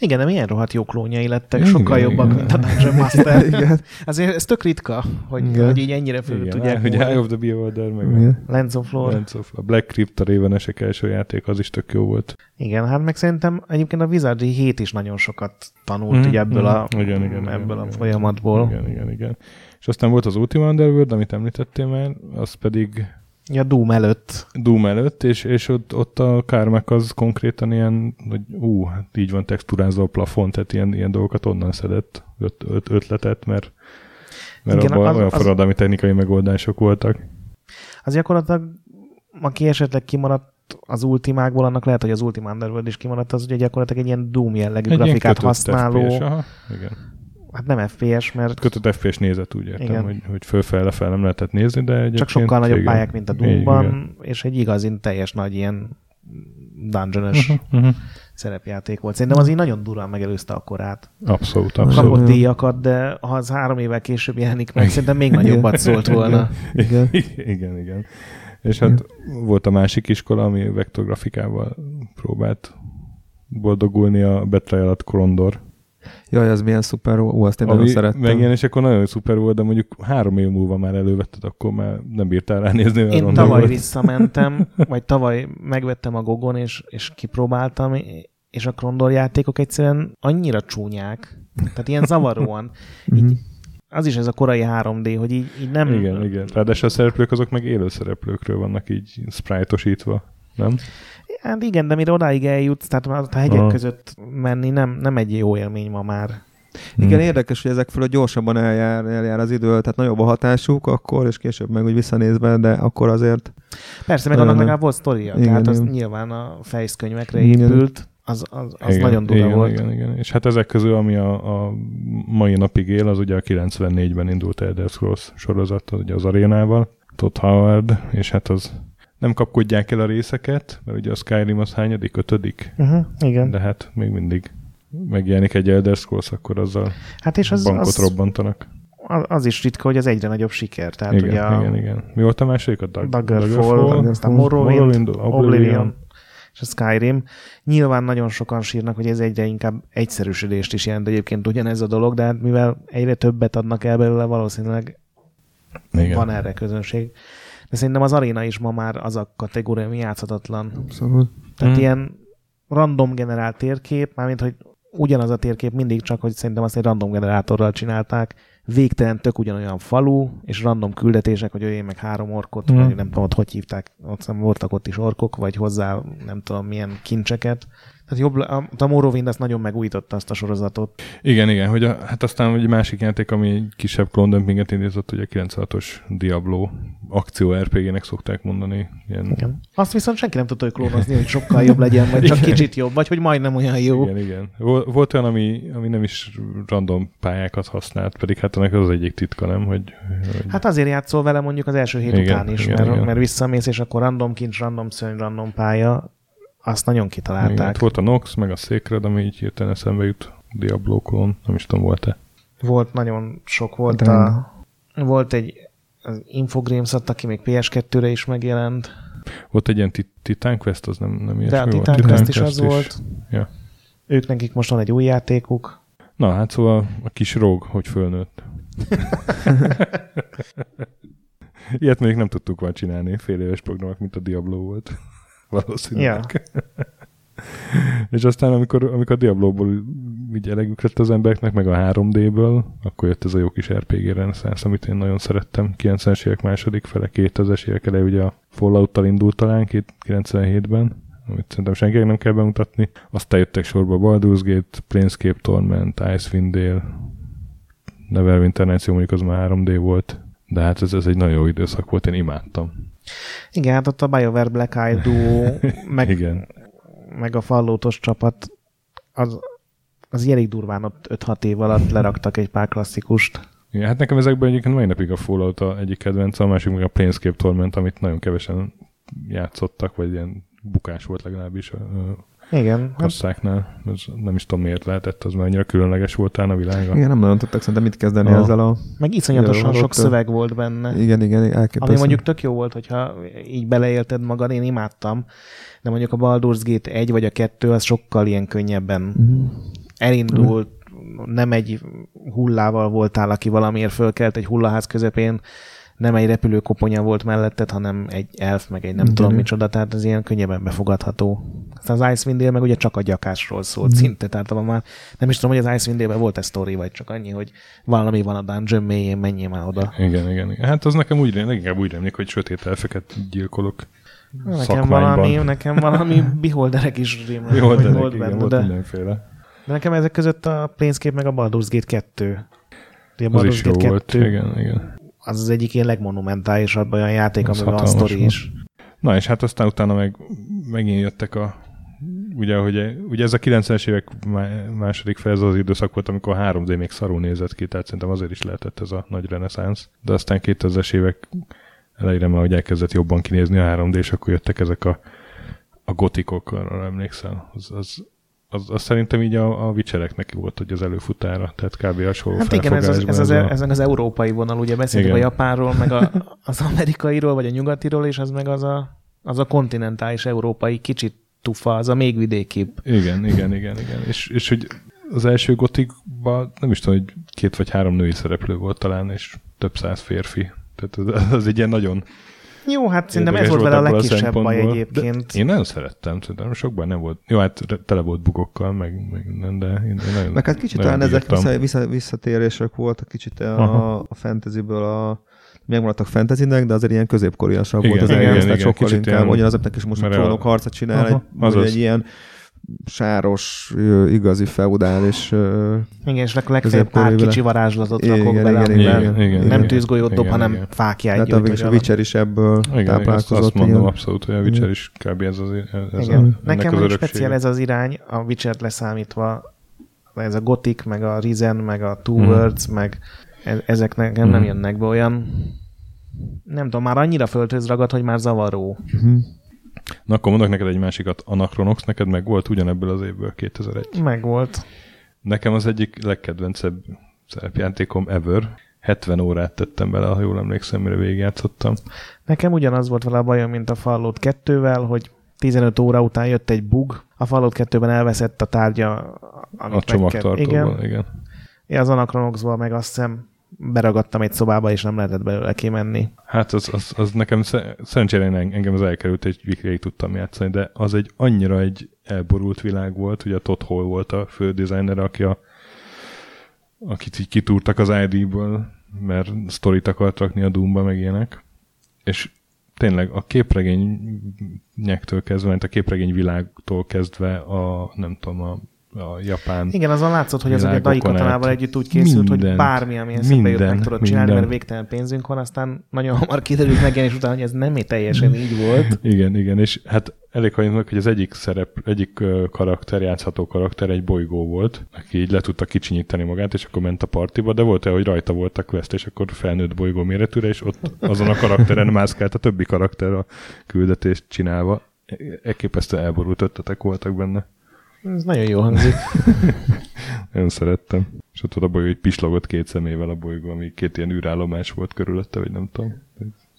Igen, de milyen rohadt jó klónjai lettek, Igen, sokkal jobbak, igen. mint a Dungeon Master. Igen. Azért ez tök ritka, hogy, Igen. hogy így ennyire föl Igen, tudják hogy. Eye of the Beholder, meg a Igen. Lens of Lore. Lens of, a Black Crypt, a Ravenesek első játék, az is tök jó volt. Igen, hát meg szerintem egyébként a Wizardry 7 is nagyon sokat tanult Mhm, ugye ebből, a, mhm. Igen, igen, ebből igen, a igen. folyamatból. Igen, igen, igen. És aztán volt az Ultima Underworld, amit említettél már, az pedig Ja, Doom előtt. Doom előtt, és, és ott, ott a kármek az konkrétan ilyen, hogy ú, hát így van texturázva a plafon, tehát ilyen, ilyen dolgokat onnan szedett öt, öt, ötletet, mert, mert Igen, abban az- olyan forradalmi technikai megoldások voltak. Az gyakorlatilag, aki esetleg kimaradt az ultimákból, annak lehet, hogy az Ultima Underworld is kimaradt, az ugye gyakorlatilag egy ilyen Doom jellegű Egy grafikát használó, FPS, aha, igen. Hát nem FPS, mert Kötött FPS nézet, úgy értem, Igen. hogy, hogy fölfele fel nem lehetett nézni, de egyébként... csak sokkal nagyobb igen. pályák, mint a Igen, Doomban, igen. és egy igazin teljes nagy ilyen dungeonos Uh-huh, uh-huh. szerepjáték volt. Szerintem az így nagyon durván megelőzte a korát. Abszolút, abszolút. Kapott díjakat, de ha az három évvel később jelenik meg, szerintem még nagyobbat szólt volna. Igen. igen, igen. És hát volt a másik iskola, ami vektorgrafikával próbált boldogulni a Betrayal at Krondor. Jaj, az milyen szuper, ó, azt én nagyon Ami szerettem. megjelenés akkor nagyon szuper volt, de mondjuk három év múlva már elővetted, akkor már nem bírtál ránézni. Én tavaly volt. visszamentem, vagy tavaly megvettem a Gogon, és, és kipróbáltam, és a Krondor játékok egyszerűen annyira csúnyák, tehát ilyen zavaróan. Mhm. Így, az is ez a korai 3D, hogy így, így nem... Igen, igen. Ráadásul a szereplők azok meg élő szereplőkről vannak így sprite-osítva, nem? Hát igen, de mire odáig eljutsz, tehát már a hegyek Aha. között menni nem, nem egy jó élmény ma már. Igen, Hmm. érdekes, hogy ezek fölött gyorsabban eljár, eljár az idő, tehát nagyobb a hatásuk akkor, és később meg úgy visszanézve, de akkor azért Persze, meg annak legalább volt sztoria, Igen, tehát az igen. nyilván a fejszkönyvekre épült, az, az, az igen, nagyon igen, volt. Igen, igen. És hát ezek közül, ami a, a mai napig él, az ugye a 94-ben indult Elder Scrolls sorozat, az ugye az arénával, Todd Howard, és hát az nem kapkodják el a részeket, mert ugye a Skyrim az hányadik, ötödik, Uh-huh, igen. De. hát még mindig megjelenik egy Elder Scrolls, akkor azzal Hát és az, bankot az, robbantanak. az, az is ritka, hogy az egyre nagyobb siker. Tehát igen, ugye a igen, igen. Mi volt a második? A Dag- Daggerfall, Daggerfall, aztán Morrowind, Morrowind, Oblivion, Oblivion. és a Skyrim. Nyilván nagyon sokan sírnak, hogy ez egyre inkább egyszerűsödést is jelent egyébként ugyanez a dolog, de hát mivel egyre többet adnak el belőle, valószínűleg Igen. van erre közönség. De szerintem az aréna is ma már az a kategória, ami játszhatatlan. abszolút. Tehát Hmm. ilyen random generált térkép, mármint, hogy ugyanaz a térkép mindig csak, hogy szerintem azt egy random generátorral csinálták, végtelen tök ugyanolyan falu, és random küldetések, hogy öljél meg három orkot, Mhm. vagy nem tudom, ott hogy hívták, ott hiszem voltak ott is orkok, vagy hozzá nem tudom milyen kincseket. Tehát jobb, a, Morrowind azt nagyon megújította azt a sorozatot. Igen, igen, hogy a, hát aztán egy másik játék, ami egy kisebb klóndömpinget indított, ugye a 96-os Diablo akció RPG-nek szokták mondani. Ilyen, Igen. Azt viszont senki nem tudta, hogy klónozni, hogy sokkal jobb legyen, vagy csak Igen. kicsit jobb, vagy hogy majdnem olyan jó. igen, igen. Vol- Volt olyan, ami, ami nem is random pályákat használt, pedig hát ennek az az egyik titka, nem? Hogy, hogy Hát azért játszol vele mondjuk az első hét Igen, után is, igen, mert, igen. mert visszamész, és akkor random kincs, random szörny, random pálya, azt nagyon igen, kitalálták. hát volt a Nox, meg a Sacred, ami így hirtelen eszembe jut Diablo klón, nem is tudom, volt-e. Volt nagyon sok, volt De- a, volt egy az Infogrames adta ki, még PS2-re is megjelent, Volt egy ilyen tit- Titan Quest, az nem, nem ilyesmi de a volt? Titan Quest is az volt. Ja. Ők nekik most van egy új játékuk. Na, hát szóval a kis róg, hogy fölnőtt. Ilyet még nem tudtuk már csinálni, fél éves programok, mint a Diablo volt. Valószínűleg. Ja. És aztán, amikor, amikor a Diablo-ból így elegük lett az embereknek, meg a 3D-ből, akkor jött ez a jó kis RPG reneszánsz, amit én nagyon szerettem. 90-es évek második fele, 2000-es évek elejé, ugye a Fallout-tal indult talán 97-ben, amit szerintem senkinek nem kell bemutatni. Aztán jöttek sorba Baldur's Gate, Planescape Torment, Icewind Dale, Neverwinter Nights, mondjuk az már 3D volt, de hát ez, ez egy nagyon jó időszak volt, én imádtam. Igen, hát ott a BioWare Black Eye Duo, meg, Igen. meg a fallótos csapat, az, az elég durván ott 5-6 év alatt leraktak egy pár klasszikust. Igen, hát nekem ezekben egyébként mai napig a Fallout a egyik kedvenc, a másik meg a Planescape Torment, amit nagyon kevesen játszottak, vagy ilyen bukás volt legalábbis a igen. Hát- kasszáknál. Ez nem is tudom miért lehetett, az már annyira különleges volt a világa. Igen, nem nagyon tudtak szerintem mit kezdeni a... ezzel a... Meg iszonyatosan sok szöveg volt benne. Igen, igen, elképesztő. Ami mondjuk tök jó volt, hogyha így beleélted magad, én imádtam, de mondjuk a Baldur's Gate 1 vagy a 2 az sokkal ilyen könnyebben uh-huh. elindult, uh-huh. nem egy hullával voltál, aki valamiért fölkelt egy hullaház közepén, nem egy repülőkoponya volt melletted, hanem egy elf, meg egy nem Igen. tudom micsoda, tehát ez ilyen könnyebben befogadható. Aztán az Icewind Dale meg ugye csak a gyakásról szólt mm. szinte, tehát már nem is tudom, hogy az Icewind Dale-ben volt-e sztori, vagy csak annyi, hogy valami van a dungeon mélyén, menjél már oda. Igen, igen, igen. Hát az nekem úgy, leginkább úgy remlik, hogy sötét elfeket gyilkolok. Nekem szakmányban. valami, nekem valami beholderek is rémlik, beholderek, volt igen, benne, volt de, mindenféle. De nekem ezek között a Planescape meg a Baldur's Gate 2. A Baldur's az is Gate jó 2. volt, igen, igen az az egyik ilyen legmonumentálisabb olyan játék, amiben van sztori is. Na és hát aztán utána meg megint jöttek a ugye, hogy, ugye ez a 90-es évek második fel, ez az időszak volt, amikor a 3D még szarul nézett ki, tehát szerintem azért is lehetett ez a nagy reneszánsz. De aztán 2000-es évek elejére már, hogy elkezdett jobban kinézni a 3D, és akkor jöttek ezek a, a gotikok, arra emlékszel. Az, az, az, az szerintem így a, a vicsereknek volt, hogy az előfutára, tehát kb. hasonló Hát igen, ez az, ez, az, a... ez az európai vonal, ugye beszéltünk a japánról, meg a, az amerikairól, vagy a nyugatiról, és az meg az a, az a kontinentális európai kicsit tufa, az a még vidékibb. Igen, igen, igen, igen. És, és hogy az első gotikban nem is tudom, hogy két vagy három női szereplő volt talán, és több száz férfi. Tehát az, az egy ilyen nagyon jó, hát szerintem ez volt vele a legkisebb a baj egyébként. Én nagyon szerettem, szerintem sokban nem volt. Jó, hát tele volt bugokkal, meg, meg nem, de én, én nagyon Meg hát kicsit talán ezek vissza, vissza, visszatérések voltak kicsit a, a fantasyből a megmaradtak fantasynek, de azért ilyen középkoriasabb volt az egész, tehát sokkal inkább, ugyanazoknak is most a trónok harcot csinál, egy, egy ilyen sáros, igazi feudális Igen, és legfeljebb pár kicsi varázslatot igen, rakok igen, bele, igen, igen, igen, igen, nem tűzgolyót dob, hanem igen. fákját Tehát a, a Witcher is ebből igen, táplálkozott. Azt, azt mondom igen. abszolút, hogy a Witcher is kb. ez az, ez igen. A, Nekem az speciál ez az irány, a witcher leszámítva, ez a Gothic, meg a Risen, meg a Two mm. Words, meg e- ezek nekem mm. nem jönnek be olyan nem tudom, már annyira földhöz ragad, hogy már zavaró. Mm. Na akkor mondok neked egy másikat. Anachronox neked meg volt ugyanebből az évből 2001. Meg volt. Nekem az egyik legkedvencebb szerepjátékom ever. 70 órát tettem bele, ha jól emlékszem, mire végigjátszottam. Nekem ugyanaz volt vele a bajom, mint a Fallout 2-vel, hogy 15 óra után jött egy bug, a Fallout 2-ben elveszett a tárgya, amit A csomagtartóban, igen. igen. Ja, az Anachronoxban meg azt hiszem beragadtam egy szobába, és nem lehetett belőle kimenni. Hát az, az, az nekem szerencsére engem az elkerült, egy végig tudtam játszani, de az egy annyira egy elborult világ volt, ugye Todd Hall volt a fő designer, aki a, akit így kitúrtak az ID-ből, mert sztorit akart rakni a Doom-ba, meg ilyenek. És tényleg a képregényektől kezdve, a képregény világtól kezdve a, nem tudom, a a japán Igen, azon látszott, hogy ez ugye Dai katonával együtt úgy készült, mindent, hogy bármi, ami eszembe jött, meg tudod csinálni, mert végtelen pénzünk van, aztán nagyon hamar kiderült megjelenés után, hogy ez nem teljesen így volt. Igen, igen, és hát elég hagyjuk, hogy az egyik szerep, egyik karakter, játszható karakter egy bolygó volt, aki így le tudta kicsinyíteni magát, és akkor ment a partiba, de volt-e, hogy rajta volt a quest, és akkor felnőtt bolygó méretűre, és ott azon a karakteren mászkált a többi karakter a küldetést csinálva. Elképesztő elborult ötletek voltak benne. Ez nagyon jó hangzik. nagyon szerettem. És ott a bolyó, hogy pislogott két szemével a bolygó, ami két ilyen űrállomás volt körülötte, vagy nem tudom.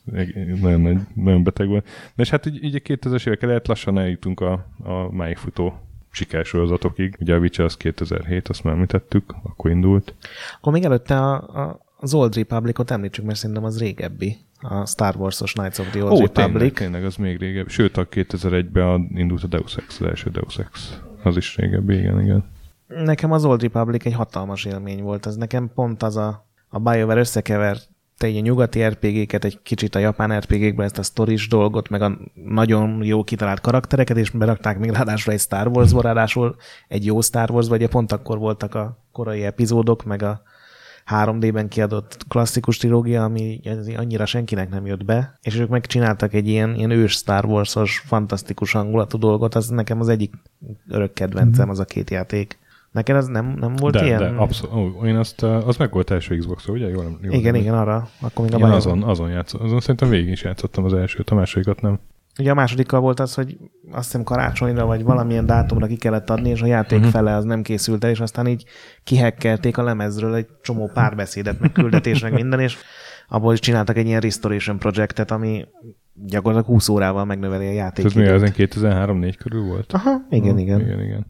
Nagyon, nagyon, nagyon beteg volt. De és hát így, így a 2000-es évek elejét lassan eljutunk a, a máig futó sikersorozatokig. Ugye a Witcher az 2007, azt már említettük, akkor indult. Akkor még előtte a, a, az Old Republicot említsük, mert szerintem az régebbi. a Star Wars-os Knights of the Old Ó, Republic. tényleg, tényleg, az még régebb. Sőt, a 2001-ben indult a Deus Ex, az első Deus Ex. Az is régebb, igen, igen. Nekem az Old Republic egy hatalmas élmény volt. Ez nekem pont az a, a BioWare összekevert egy a nyugati RPG-ket, egy kicsit a japán RPG-kben ezt a stories dolgot, meg a nagyon jó kitalált karaktereket, és berakták még ráadásul egy Star Wars-ba, ráadásul egy jó Star Wars, vagy pont akkor voltak a korai epizódok, meg a 3D-ben kiadott klasszikus trilógia, ami annyira senkinek nem jött be, és ők megcsináltak egy ilyen, ilyen ős Star Wars-os, fantasztikus hangulatú dolgot, az nekem az egyik örök kedvencem, az a két játék. Neked az nem, nem volt de, ilyen? De, abszolút. Én azt, az meg volt első xbox ugye? Jól, jól igen, nem igen, arra. Akkor még a Én azon, azon játszottam. Azon szerintem végig is játszottam az elsőt, a másodikat nem. Ugye a másodikkal volt az, hogy azt hiszem karácsonyra vagy valamilyen dátumra ki kellett adni, és a játék uh-huh. fele az nem készült el, és aztán így kihekkelték a lemezről egy csomó párbeszédet, meg küldetés, meg minden, és abból is csináltak egy ilyen restoration projektet, ami gyakorlatilag 20 órával megnöveli a játék. Ez még ezen 2003-4 körül volt? Aha, igen, Ah, igen. Igen, igen.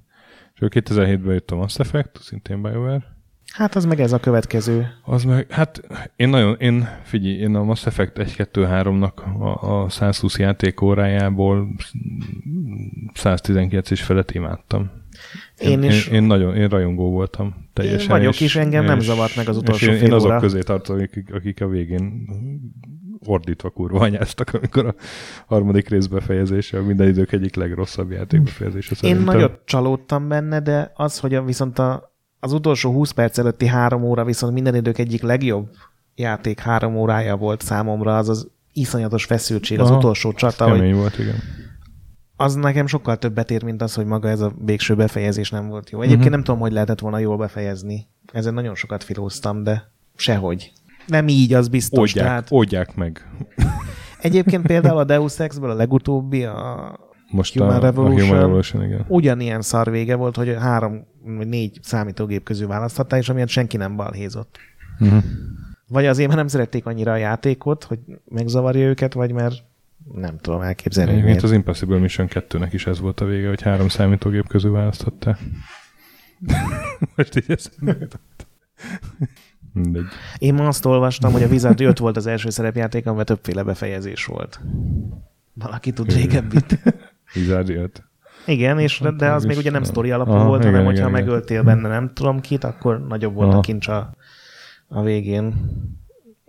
És 2007-ben jött a Mass Effect, szintén BioWare. Hát az meg ez a következő. Az meg, hát én nagyon, én figyelj, én a Mass Effect 1-2-3-nak a, a 120 játékórájából 119 és felett imádtam. Én is. Én, én, nagyon, én rajongó voltam teljesen. Én vagyok és, is, engem nem és- zavart meg az és utolsó én, fél én azok óra. közé tartozom, akik, akik a végén ordítva kurva anyáztak, amikor a harmadik rész befejezése, a minden idők egyik legrosszabb játék befejezése Én szerintem. nagyot csalódtam benne, de az, hogy a, viszont a, az utolsó 20 perc előtti három óra viszont minden idők egyik legjobb játék három órája volt számomra, az az iszonyatos feszültség, az Aha, utolsó csata, hogy volt, igen. az nekem sokkal többet ér, mint az, hogy maga ez a végső befejezés nem volt jó. Egyébként Mhm. nem tudom, hogy lehetett volna jól befejezni. Ezen nagyon sokat filóztam, de sehogy. Nem így, az biztos. Oldják, Tehát oldják meg. egyébként például a Deus Ex-ből a legutóbbi, a Most Human a, Revolution. a Human Revolution, igen. ugyanilyen szar vége volt, hogy három vagy négy számítógép közül választhattál, és amiatt senki nem balhézott. Uh-huh. Vagy azért, mert nem szerették annyira a játékot, hogy megzavarja őket, vagy mert nem tudom elképzelni, Egyébként az Impossible Mission 2-nek is ez volt a vége, hogy három számítógép közül választottál. Most így eszembe. Mindegy. Én ma azt olvastam, hogy a Wizard 5 volt az első szerepjáték, amivel többféle befejezés volt. Valaki tud régebbit. Wizard jött. Igen, és de, de az is- még ugye nem sztori alapú Aha, volt, igen, hanem igen, hogyha igen. megöltél benne nem tudom kit, akkor nagyobb volt Aha. a kincs a, a végén.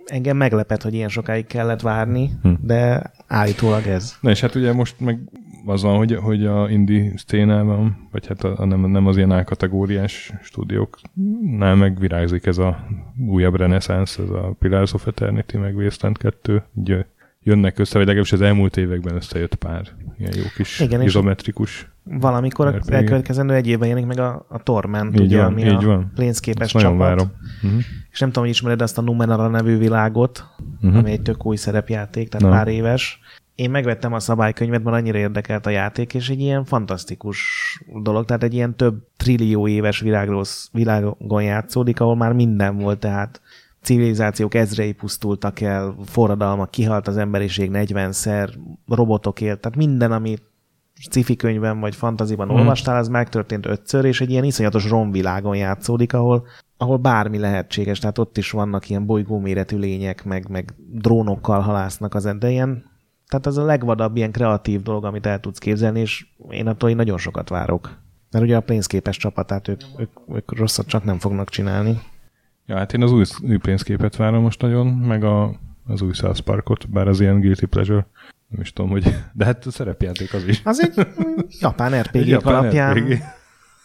Engem meglepett, hogy ilyen sokáig kellett várni, Hm. de állítólag ez. Na és hát ugye most meg az van, hogy, hogy a indie szténában, vagy hát a, a nem, nem az ilyen A-kategóriás stúdióknál meg virágzik ez a újabb reneszánsz, ez a Pillars of Eternity, meg Wasteland 2. Ugye jönnek össze, vagy legalábbis az elmúlt években összejött pár ilyen jó kis Igen, izometrikus. Valamikor RPG. elkövetkezendő egy évben jelenik meg a, a Torment, Így ugye, van, ami így a van. Ezt nagyon várom. Uh-huh. És nem tudom, hogy ismered azt a Numenera nevű világot, Uh-huh. ami egy tök új szerepjáték, tehát Na. pár éves. Én megvettem a szabálykönyvet, mert annyira érdekelt a játék, és egy ilyen fantasztikus dolog, tehát egy ilyen több trillió éves világról, világon játszódik, ahol már minden volt, tehát civilizációk ezrei pusztultak el, forradalmak, kihalt az emberiség 40-szer, robotok élt, tehát minden, ami sci-fi könyvben vagy fantaziban mm. olvastál, az megtörtént ötször, és egy ilyen iszonyatos romvilágon játszódik, ahol, ahol bármi lehetséges, tehát ott is vannak ilyen bolygóméretű lények, meg, meg drónokkal halásznak az de ilyen, tehát az a legvadabb ilyen kreatív dolog, amit el tudsz képzelni, és én attól én nagyon sokat várok. Mert ugye a pénzképes csapatát ők, ők, ők rosszat csak nem fognak csinálni. Ja, hát én az új, új pénzképet várom most nagyon, meg a, az új South Parkot, bár az ilyen guilty pleasure. Nem is tudom, hogy... De hát a szerepjáték az is. Az egy japán Egy RPG japán alapján. RPG.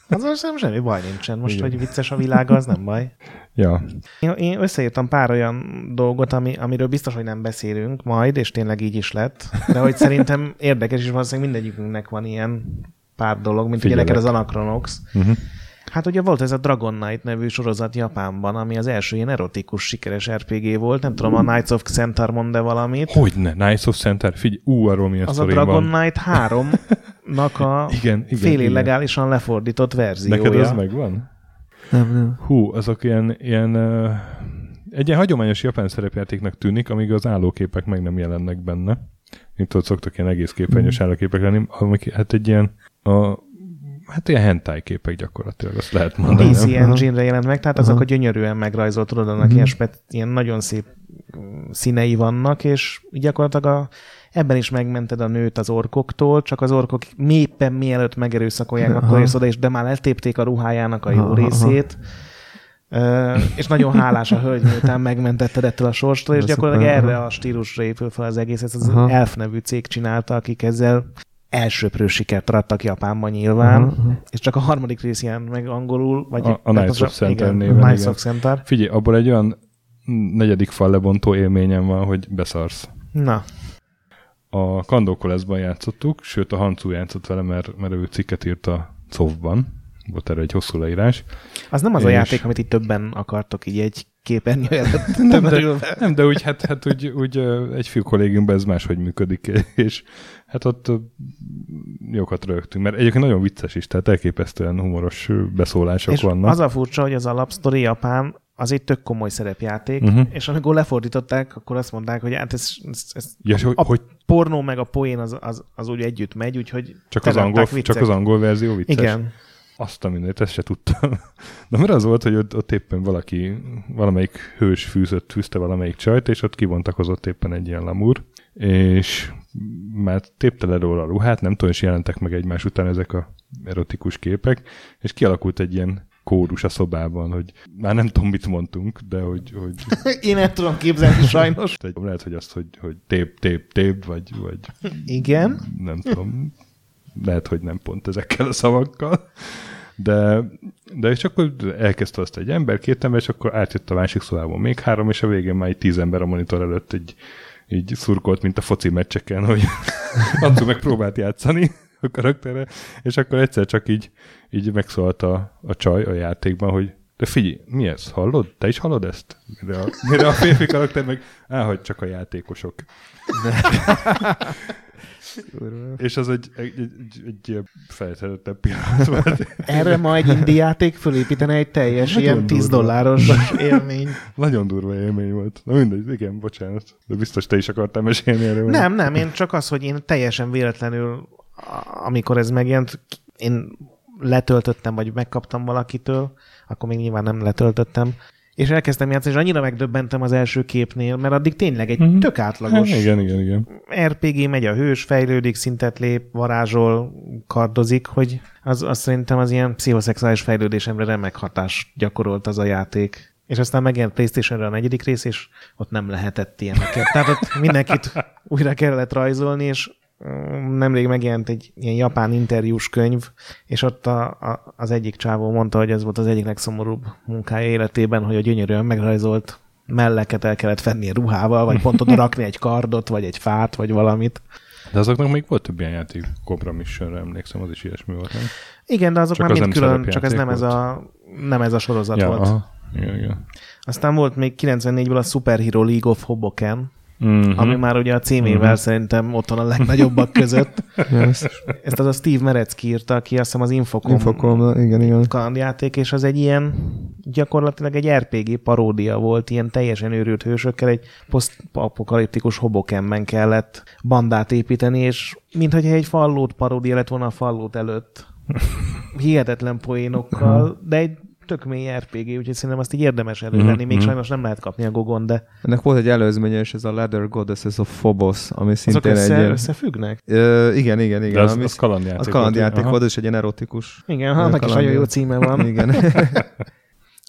Az most nem semmi baj nincsen. Most, Igen. hogy vicces a világ, az nem baj. Ja, Én, én összeírtam pár olyan dolgot, ami, amiről biztos, hogy nem beszélünk majd, és tényleg így is lett. De hogy szerintem érdekes, és valószínűleg mindegyikünknek van ilyen pár dolog, mint Figyelek. ugye neked az Anachronox. uh-huh. Hát ugye volt ez a Dragon Knight nevű sorozat Japánban, ami az első ilyen erotikus, sikeres RPG volt. Nem tudom, a Knights of Xentar mond-e valamit. Hogyne, Knights of Center, figyelj, ú, arról milyen Az a Dragon van. Knight 3-nak a Igen, igen, fél igen. illegálisan lefordított verziója. Neked az megvan? Nem, nem. Hú, azok ilyen, ilyen uh, egy ilyen hagyományos japán szerepjátéknak tűnik, amíg az állóképek meg nem jelennek benne. Mint tudod, szoktak ilyen egész képernyős állóképek lenni, amik hát egy ilyen a, hát ilyen hentai képek gyakorlatilag, azt lehet A mondani. DC nem? Engine-re jelent meg, tehát azok Aha. a gyönyörűen megrajzolt, tudod, annak ilyen, spet, ilyen nagyon szép színei vannak, és gyakorlatilag a, ebben is megmented a nőt az orkoktól, csak az orkok méppen mielőtt megerőszakolják, Aha. akkor és oda, és de már letépték a ruhájának a jó Aha, részét. Ö, és nagyon hálás a hölgy, miután megmentetted ettől a sorstól, és Ez gyakorlatilag szuper, erre a stílusra épül fel az egész. Ez az Aha. Elf nevű cég csinálta, akik ezzel elsőprő sikert arattak Japánban nyilván, aha. és csak a harmadik rész jelent meg angolul, vagy A- a tehát Knights az of Center igen, néven, a of Center. Figyelj, abból egy olyan negyedik fal lebontó élményem van, hogy beszarsz. Na, A Kandókoleszban játszottuk, sőt a Hancu játszott vele, mert, mert ő cikket írt a Szovban. Volt erre egy hosszú leírás. az nem az a És- játék, amit itt többen akartok így egy képernyő előtt Nem, de, nem, de úgy, hát, hát úgy, úgy egy fiú kollégiumban ez máshogy működik, és hát ott jókat rögtünk, mert egyébként nagyon vicces is, tehát elképesztően humoros beszólások És vannak. az a furcsa, hogy az alapsztori Japán az egy tök komoly szerepjáték, uh-huh. és amikor lefordították, akkor azt mondták, hogy hát ez, ez, ez Ja, a hogy pornó meg a poén az, az, az úgy együtt megy, úgyhogy csak, az angol, viccek. csak az angol verzió vicces? Igen. Azt a mindent, ezt se tudtam. Na mert az volt, hogy ott, ott éppen valaki, valamelyik hős fűzött, fűzte valamelyik csajt, és ott kibontakozott éppen egy ilyen lamúr, és már tépte le róla a ruhát, nem tudom, és jelentek meg egymás után ezek a erotikus képek, és kialakult egy ilyen kórus a szobában, hogy már nem tudom, mit mondtunk, de hogy, hogy Én el tudom képzelni sajnos. lehet, hogy azt, hogy, hogy tép, tép, tép, vagy, vagy Igen. nem tudom, lehet, hogy nem pont ezekkel a szavakkal, de, de és akkor elkezdte azt egy ember, két ember, és akkor átjött a másik szobából még három, és a végén már egy tíz ember a monitor előtt egy, így szurkolt, mint a foci meccseken, hogy Ancu megpróbált játszani a karakterre, és akkor egyszer csak így, így megszólalt a, a csaj a játékban, hogy de figyelj, mi ez? Hallod? Te is hallod ezt? Mire a, mire a férfi karakter meg, á, hogy csak a játékosok. És az egy, egy, egy, egy, feltehetettebb pillanat volt. Erre ma egy indie játék fölépítene egy teljes Nagyon ilyen 10 durva. dolláros élmény. Nagyon durva élmény volt. Na mindegy, igen, bocsánat. De biztos te is akartál mesélni erről. Nem, nem, én csak az, hogy én teljesen véletlenül, amikor ez megjelent, én letöltöttem, vagy megkaptam valakitől, akkor még nyilván nem letöltöttem, és elkezdtem játszani, és annyira megdöbbentem az első képnél, mert addig tényleg egy Mhm. tök átlagos Hát, igen, igen, igen. RPG megy a hős, fejlődik, szintet lép, varázsol, kardozik, hogy az, az szerintem az ilyen pszichoszexuális fejlődésemre remek hatást gyakorolt az a játék. És aztán megjelent Playstation-re a negyedik rész, és ott nem lehetett ilyeneket. Tehát ott mindenkit újra kellett rajzolni, és nemrég megjelent egy ilyen japán interjús könyv, és ott a, a, az egyik csávó mondta, hogy ez volt az egyik legszomorúbb munkája életében, hogy a gyönyörűen megrajzolt melleket el kellett fenni ruhával, vagy pont oda rakni egy kardot, vagy egy fát, vagy valamit. De azoknak még volt több ilyen játék, Compromissionre emlékszem, az is ilyesmi volt. Nem? Igen, de azok Csak már mind külön, csak ez nem ez, a, nem ez a sorozat volt. aha. Igen, igen. Aztán volt még 94-ből a Superhero League of Hoboken, Mm-hmm. ami már ugye a címével Mhm. szerintem ott van a legnagyobbak között. Ezt az a Steve Merecki írta, aki azt hiszem az Infocom, Infocom, igen, igen. kalandjáték, és az egy ilyen gyakorlatilag egy RPG paródia volt, ilyen teljesen őrült hősökkel, egy posztapokaliptikus Hobokenben kellett bandát építeni, és mintha egy fallót paródia lett volna a fallót előtt. Hihetetlen poénokkal, de egy tök mély RPG, úgyhogy szerintem azt így érdemes elővenni. Még Mhm. sajnos nem lehet kapni a Gogon, de Ennek volt egy előzménye, és ez a Leather Goddesses of Phobos, ami azok szintén egy össze, ilyen... összefüggnek? Ö, igen, igen, igen. De az, ami az kalandjáték. az kalandjáték volt, és egy ilyen erotikus. Igen, annak is nagyon jó címe van. Igen.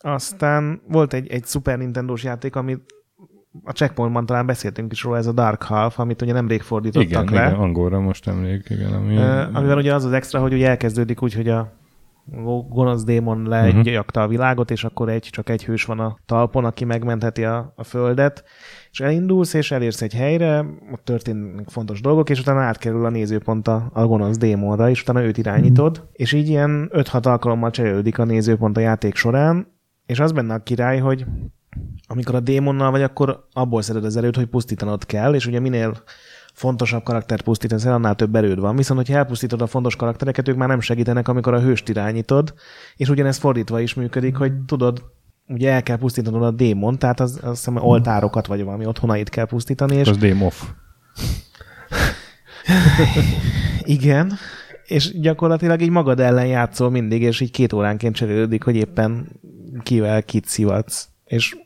Aztán volt egy, egy Super Nintendo-s játék, amit a Checkpointban talán beszéltünk is róla, ez a Dark Half, amit ugye nemrég fordítottak Igen, le. igen, angolra most emlék, igen. Ami, Ö, amivel ugye az az extra, hogy ugye elkezdődik úgy, hogy a gonosz démon legyakta a világot, és akkor egy, csak egy hős van a talpon, aki megmentheti a, a földet, és elindulsz, és elérsz egy helyre, ott történnek fontos dolgok, és utána átkerül a nézőpont a, a gonosz démonra, és utána őt irányítod, és így ilyen 5-6 alkalommal cserélődik a nézőpont a játék során, és az benne a király, hogy amikor a démonnal vagy, akkor abból szeded az erőt, hogy pusztítanod kell, és ugye minél fontosabb karaktert pusztítasz el, annál több erőd van. Viszont, hogyha elpusztítod a fontos karaktereket, ők már nem segítenek, amikor a hőst irányítod, és ugyanez fordítva is működik, hogy tudod, ugye el kell pusztítanod a démon, tehát az, azt hiszem oltárokat vagy valami otthonait kell pusztítani, és az Dame Off. igen, és gyakorlatilag így magad ellen játszol mindig, és így két óránként cserélődik, hogy éppen kivel kit szivatsz. És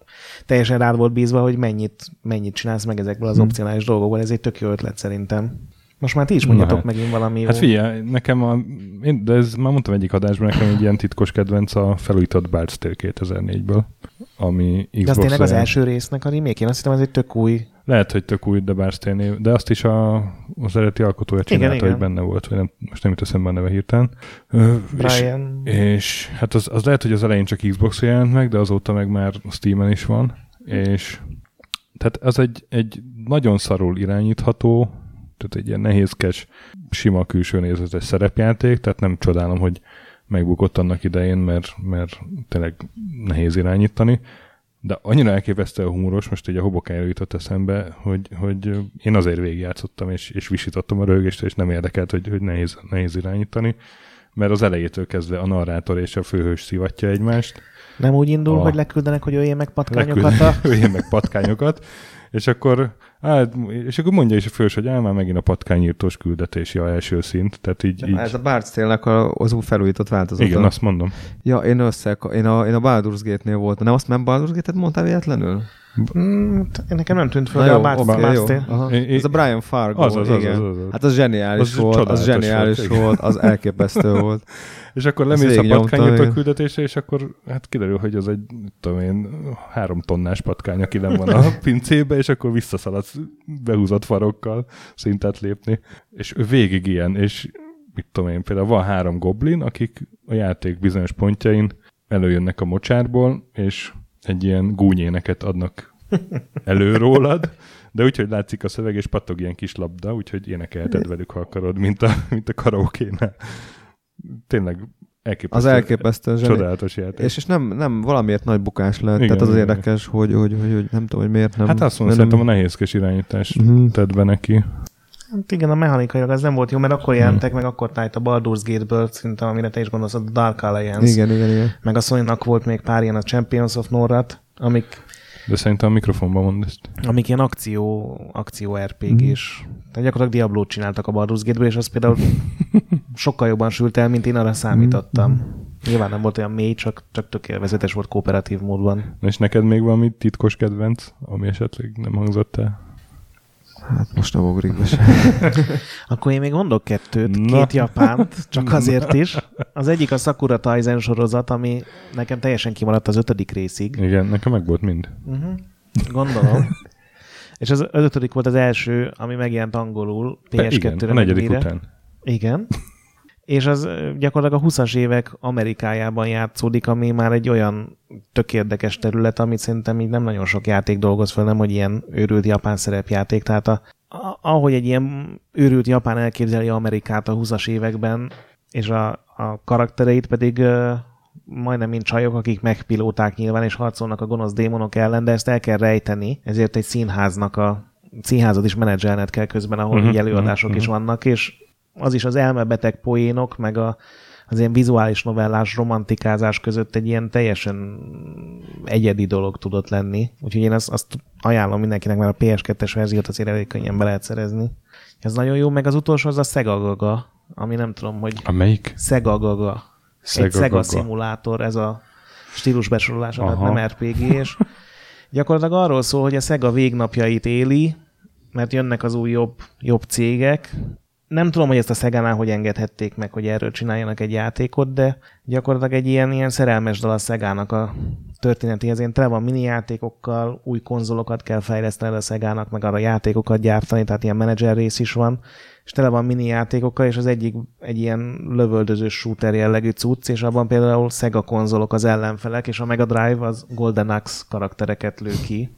teljesen rád volt bízva, hogy mennyit, mennyit csinálsz meg ezekből az Hm. opcionális dolgokból. Ez egy tök jó ötlet szerintem. Most már ti is mondjatok hát. megint valami jó. Hát figyelj, nekem a, én, de ez már mondtam egyik adásban, nekem egy ilyen titkos kedvenc a felújított Bard's Tale 2004-ből, ami De az Xbox tényleg az első résznek a remake? Én azt hittem, ez egy tök új. Lehet, hogy tök új, de Bard's Tale név, de azt is a, az eredeti alkotója csinálta, igen. hogy benne volt, vagy nem, most nem jut eszembe a neve hirtelen. Ö, és, Brian. és hát az, az lehet, hogy az elején csak Xbox jelent meg, de azóta meg már Steam-en is van, és tehát az egy, egy nagyon szarul irányítható, tehát egy ilyen nehézkes, sima külső nézetes szerepjáték, tehát nem csodálom, hogy megbukott annak idején, mert, mert tényleg nehéz irányítani, de annyira elképesztően humoros, most egy a hobokájára jutott eszembe, hogy, hogy én azért végigjátszottam, és, és visítottam a röhögést, és nem érdekelt, hogy, hogy nehéz, nehéz irányítani, mert az elejétől kezdve a narrátor és a főhős szivatja egymást, Nem úgy indul, A- hogy leküldenek, hogy öljél meg patkányokat a... Öljön meg patkányokat, és akkor, á, és akkor mondja is a fős, hogy áll már megint a patkányírtós küldetési a első szint, tehát így, így Ez a Bard's Tale-nek a- az új felújított változata. igen, azt mondom. Ja, én össze, én a, én a Baldur's Gate-nél voltam. Nem azt nem Baldur's Gate-et mondtál véletlenül? Mm, nekem nem tűnt Na de jó, a é- Ez a Brian Fargo, Az az, az igen. az, az az. Hát az zseniális Az volt, az zseniális volt, az elképesztő volt. És akkor lemész a igen. küldetésre, és akkor hát kiderül, hogy az egy, tudom én, három tonnás patkány, aki nem van a pincébe, és akkor visszaszaladsz behúzott farokkal szintet lépni. És végig ilyen, és mit tudom én, például van három goblin, akik a játék bizonyos pontjain előjönnek a mocsárból, és egy ilyen gúnyéneket adnak elő rólad, de úgyhogy látszik a szöveg, és pattog ilyen kis labda, úgyhogy énekelted velük, ha akarod, mint a, mint a karaokénál. Tényleg Az elképesztő. elképesztő zseni. Csodálatos játék. És, és nem, nem valamiért nagy bukás lett, Igen, tehát az igen. érdekes, hogy, hogy, hogy, hogy nem tudom, hogy miért nem. hát azt mondom, nem, szerintem a nehézkes irányítás Mhm. tett be neki. Hát igen, a mechanikailag az nem volt jó, mert akkor jelentek meg, akkor tájt a Baldur's Gate-ből, szerintem, amire te is gondolsz, a Dark Alliance. Igen, igen, igen. Meg a sony volt még pár ilyen a Champions of Norrat, amik, De szerintem a mikrofonban mond ezt. amik ilyen akció, akció RPG-s. Tehát gyakorlatilag Diablo-t csináltak a Baldur's Gate-ből, és az például sokkal jobban sült el, mint én arra számítottam. Nyilván nem volt olyan mély, csak, csak tök élvezetes volt kooperatív módban. És neked még valami titkos kedvenc, ami esetleg nem hangzott el? Hát most nem ugrik be. Akkor én még mondok kettőt, Na. két japánt, csak azért is. Az egyik a Sakura Taizen sorozat, ami nekem teljesen kimaradt az ötödik részig. Igen, nekem meg volt mind. Uh-huh. Gondolom. És az, ötödik volt az első, ami megjelent angolul Te, PS2-re. igen, a negyedik után. Igen. És az gyakorlatilag a 20-as évek Amerikájában játszódik, ami már egy olyan tök érdekes terület, amit szerintem így nem nagyon sok játék dolgoz fel, nem hogy ilyen őrült japán szerepjáték. Tehát a, a, ahogy egy ilyen őrült japán elképzeli Amerikát a 20-as években, és a, a karaktereit pedig ö, majdnem mint csajok, akik megpilóták nyilván, és harcolnak a gonosz démonok ellen, de ezt el kell rejteni, ezért egy színháznak a színházat is menedzselned kell közben, ahol uh-huh, előadások mhm, is vannak, és az is az elmebeteg poénok, meg a, az ilyen vizuális novellás romantikázás között egy ilyen teljesen egyedi dolog tudott lenni. Úgyhogy én azt, azt ajánlom mindenkinek, mert a PS2-es verziót azért elég könnyen be lehet szerezni. Ez nagyon jó, meg az utolsó az a Sega Gaga, ami nem tudom, hogy A melyik? Sega Gaga. Sega egy Sega szimulátor, ez a stílusbesorolás, Aha. nem RPG, és gyakorlatilag arról szól, hogy a Sega végnapjait éli, mert jönnek az új jobb, jobb cégek. Nem tudom, hogy ezt a Szegánál hogy engedhették meg, hogy erről csináljanak egy játékot, de gyakorlatilag egy ilyen, ilyen szerelmes dal a Szegának a történetéhez. Ilyen tele van mini játékokkal, új konzolokat kell fejleszteni a Szegának, meg arra játékokat gyártani, tehát ilyen menedzser rész is van, és tele van mini játékokkal, és az egyik egy ilyen lövöldözős shooter jellegű cucc, és abban például Sega konzolok az ellenfelek, és a Mega Drive az Golden Axe karaktereket lő ki.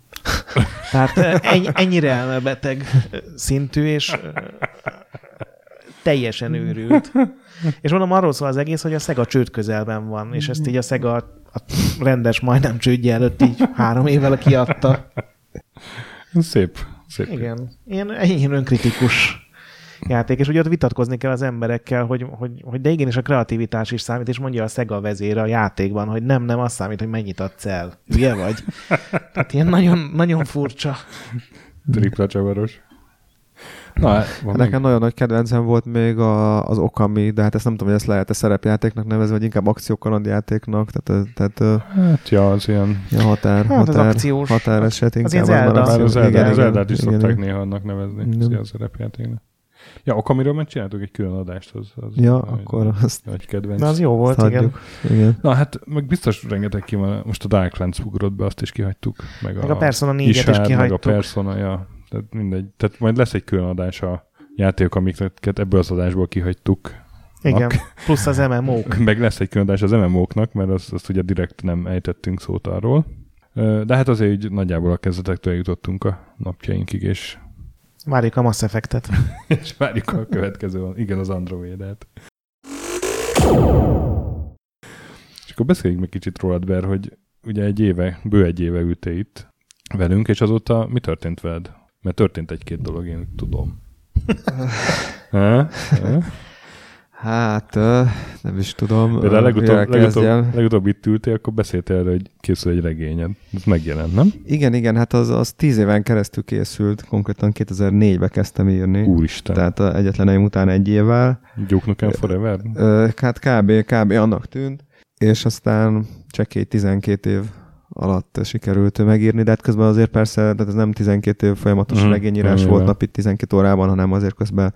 Tehát eh, ennyi, ennyire elmebeteg szintű, és teljesen őrült. És mondom, arról szól az egész, hogy a Sega csőd közelben van, és ezt így a Sega a rendes, majdnem csődje előtt így három évvel kiadta. Szép. Szép. Igen. Ilyen, ilyen önkritikus játék, és ugye ott vitatkozni kell az emberekkel, hogy, hogy, hogy de igenis a kreativitás is számít, és mondja a Sega vezére a játékban, hogy nem, nem, azt számít, hogy mennyit adsz el. Ugye vagy? Tehát ilyen nagyon, nagyon furcsa. Tripla csavaros. Na, van Hát még? nekem nagyon nagy kedvencem volt még a, az Okami, de hát ezt nem tudom, hogy ezt lehet-e szerepjátéknak nevezni, vagy inkább akciókalandjátéknak, tehát, tehát Hát, ja, az ilyen... ilyen határ, Hát az határ, akciós. határeset Az inkább. ilyen Zelda. Az az igen, Eldát is igen, szokták igen. néha annak nevezni, Igen. a szerepjátéknak. Ja, Okamiről meg csináltuk egy külön adást, az, az Ja, nagy- akkor azt Nagy kedvenc. Na, az jó volt, igen. hagyjuk. Igen. Na hát, meg biztos rengeteg ki. Most a Darklands ugrott be, azt is kihagytuk. Meg, Meg a Persona 4-et is Ishard, meg a kihagytuk. Persona, ja. Tehát mindegy. Tehát majd lesz egy külön adás a játékok, amiket ebből az adásból kihagytuk. Igen, plusz az MMO-k. Meg lesz egy külön adás az MMO-knak, mert azt, azt ugye direkt nem ejtettünk szót arról. De hát azért így nagyjából a kezdetektől jutottunk a napjainkig, és, Várjuk a Mass Effect-et. és várjuk a következő, igen, az Andromédát. És akkor beszéljünk meg kicsit rólad, Ber, hogy ugye egy éve, bő egy éve ültél itt velünk, és azóta mi történt veled? Mert történt egy-két dolog, én tudom. Ha? Ha? Hát, nem is tudom. De ö, legutóbb, legutóbb, legutóbb itt ültél, akkor beszéltél erről, hogy készül egy regényed. Ez megjelent, nem? Igen, igen, hát az, az tíz éven keresztül készült, konkrétan 2004-ben kezdtem írni. Úristen. Tehát egyetleneim után egy évvel. Nukem Forever? Hát kb, kb. annak tűnt, és aztán csekély 12 év alatt sikerült megírni, de hát közben azért persze, tehát ez nem 12 év folyamatos mm, regényírás igen. volt napi 12 órában, hanem azért közben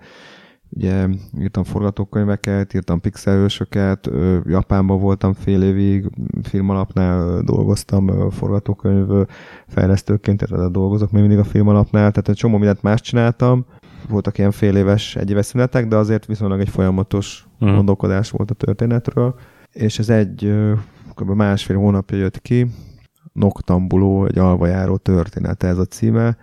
ugye írtam forgatókönyveket, írtam pixelősöket, Japánban voltam fél évig, filmalapnál dolgoztam forgatókönyv fejlesztőként, tehát dolgozok még mindig a filmalapnál, tehát egy csomó mindent más csináltam, voltak ilyen fél éves, egy éves szünetek, de azért viszonylag egy folyamatos Mhm. gondolkodás volt a történetről, és ez egy kb. másfél hónapja jött ki, Noctambuló, egy alvajáró története ez a címe.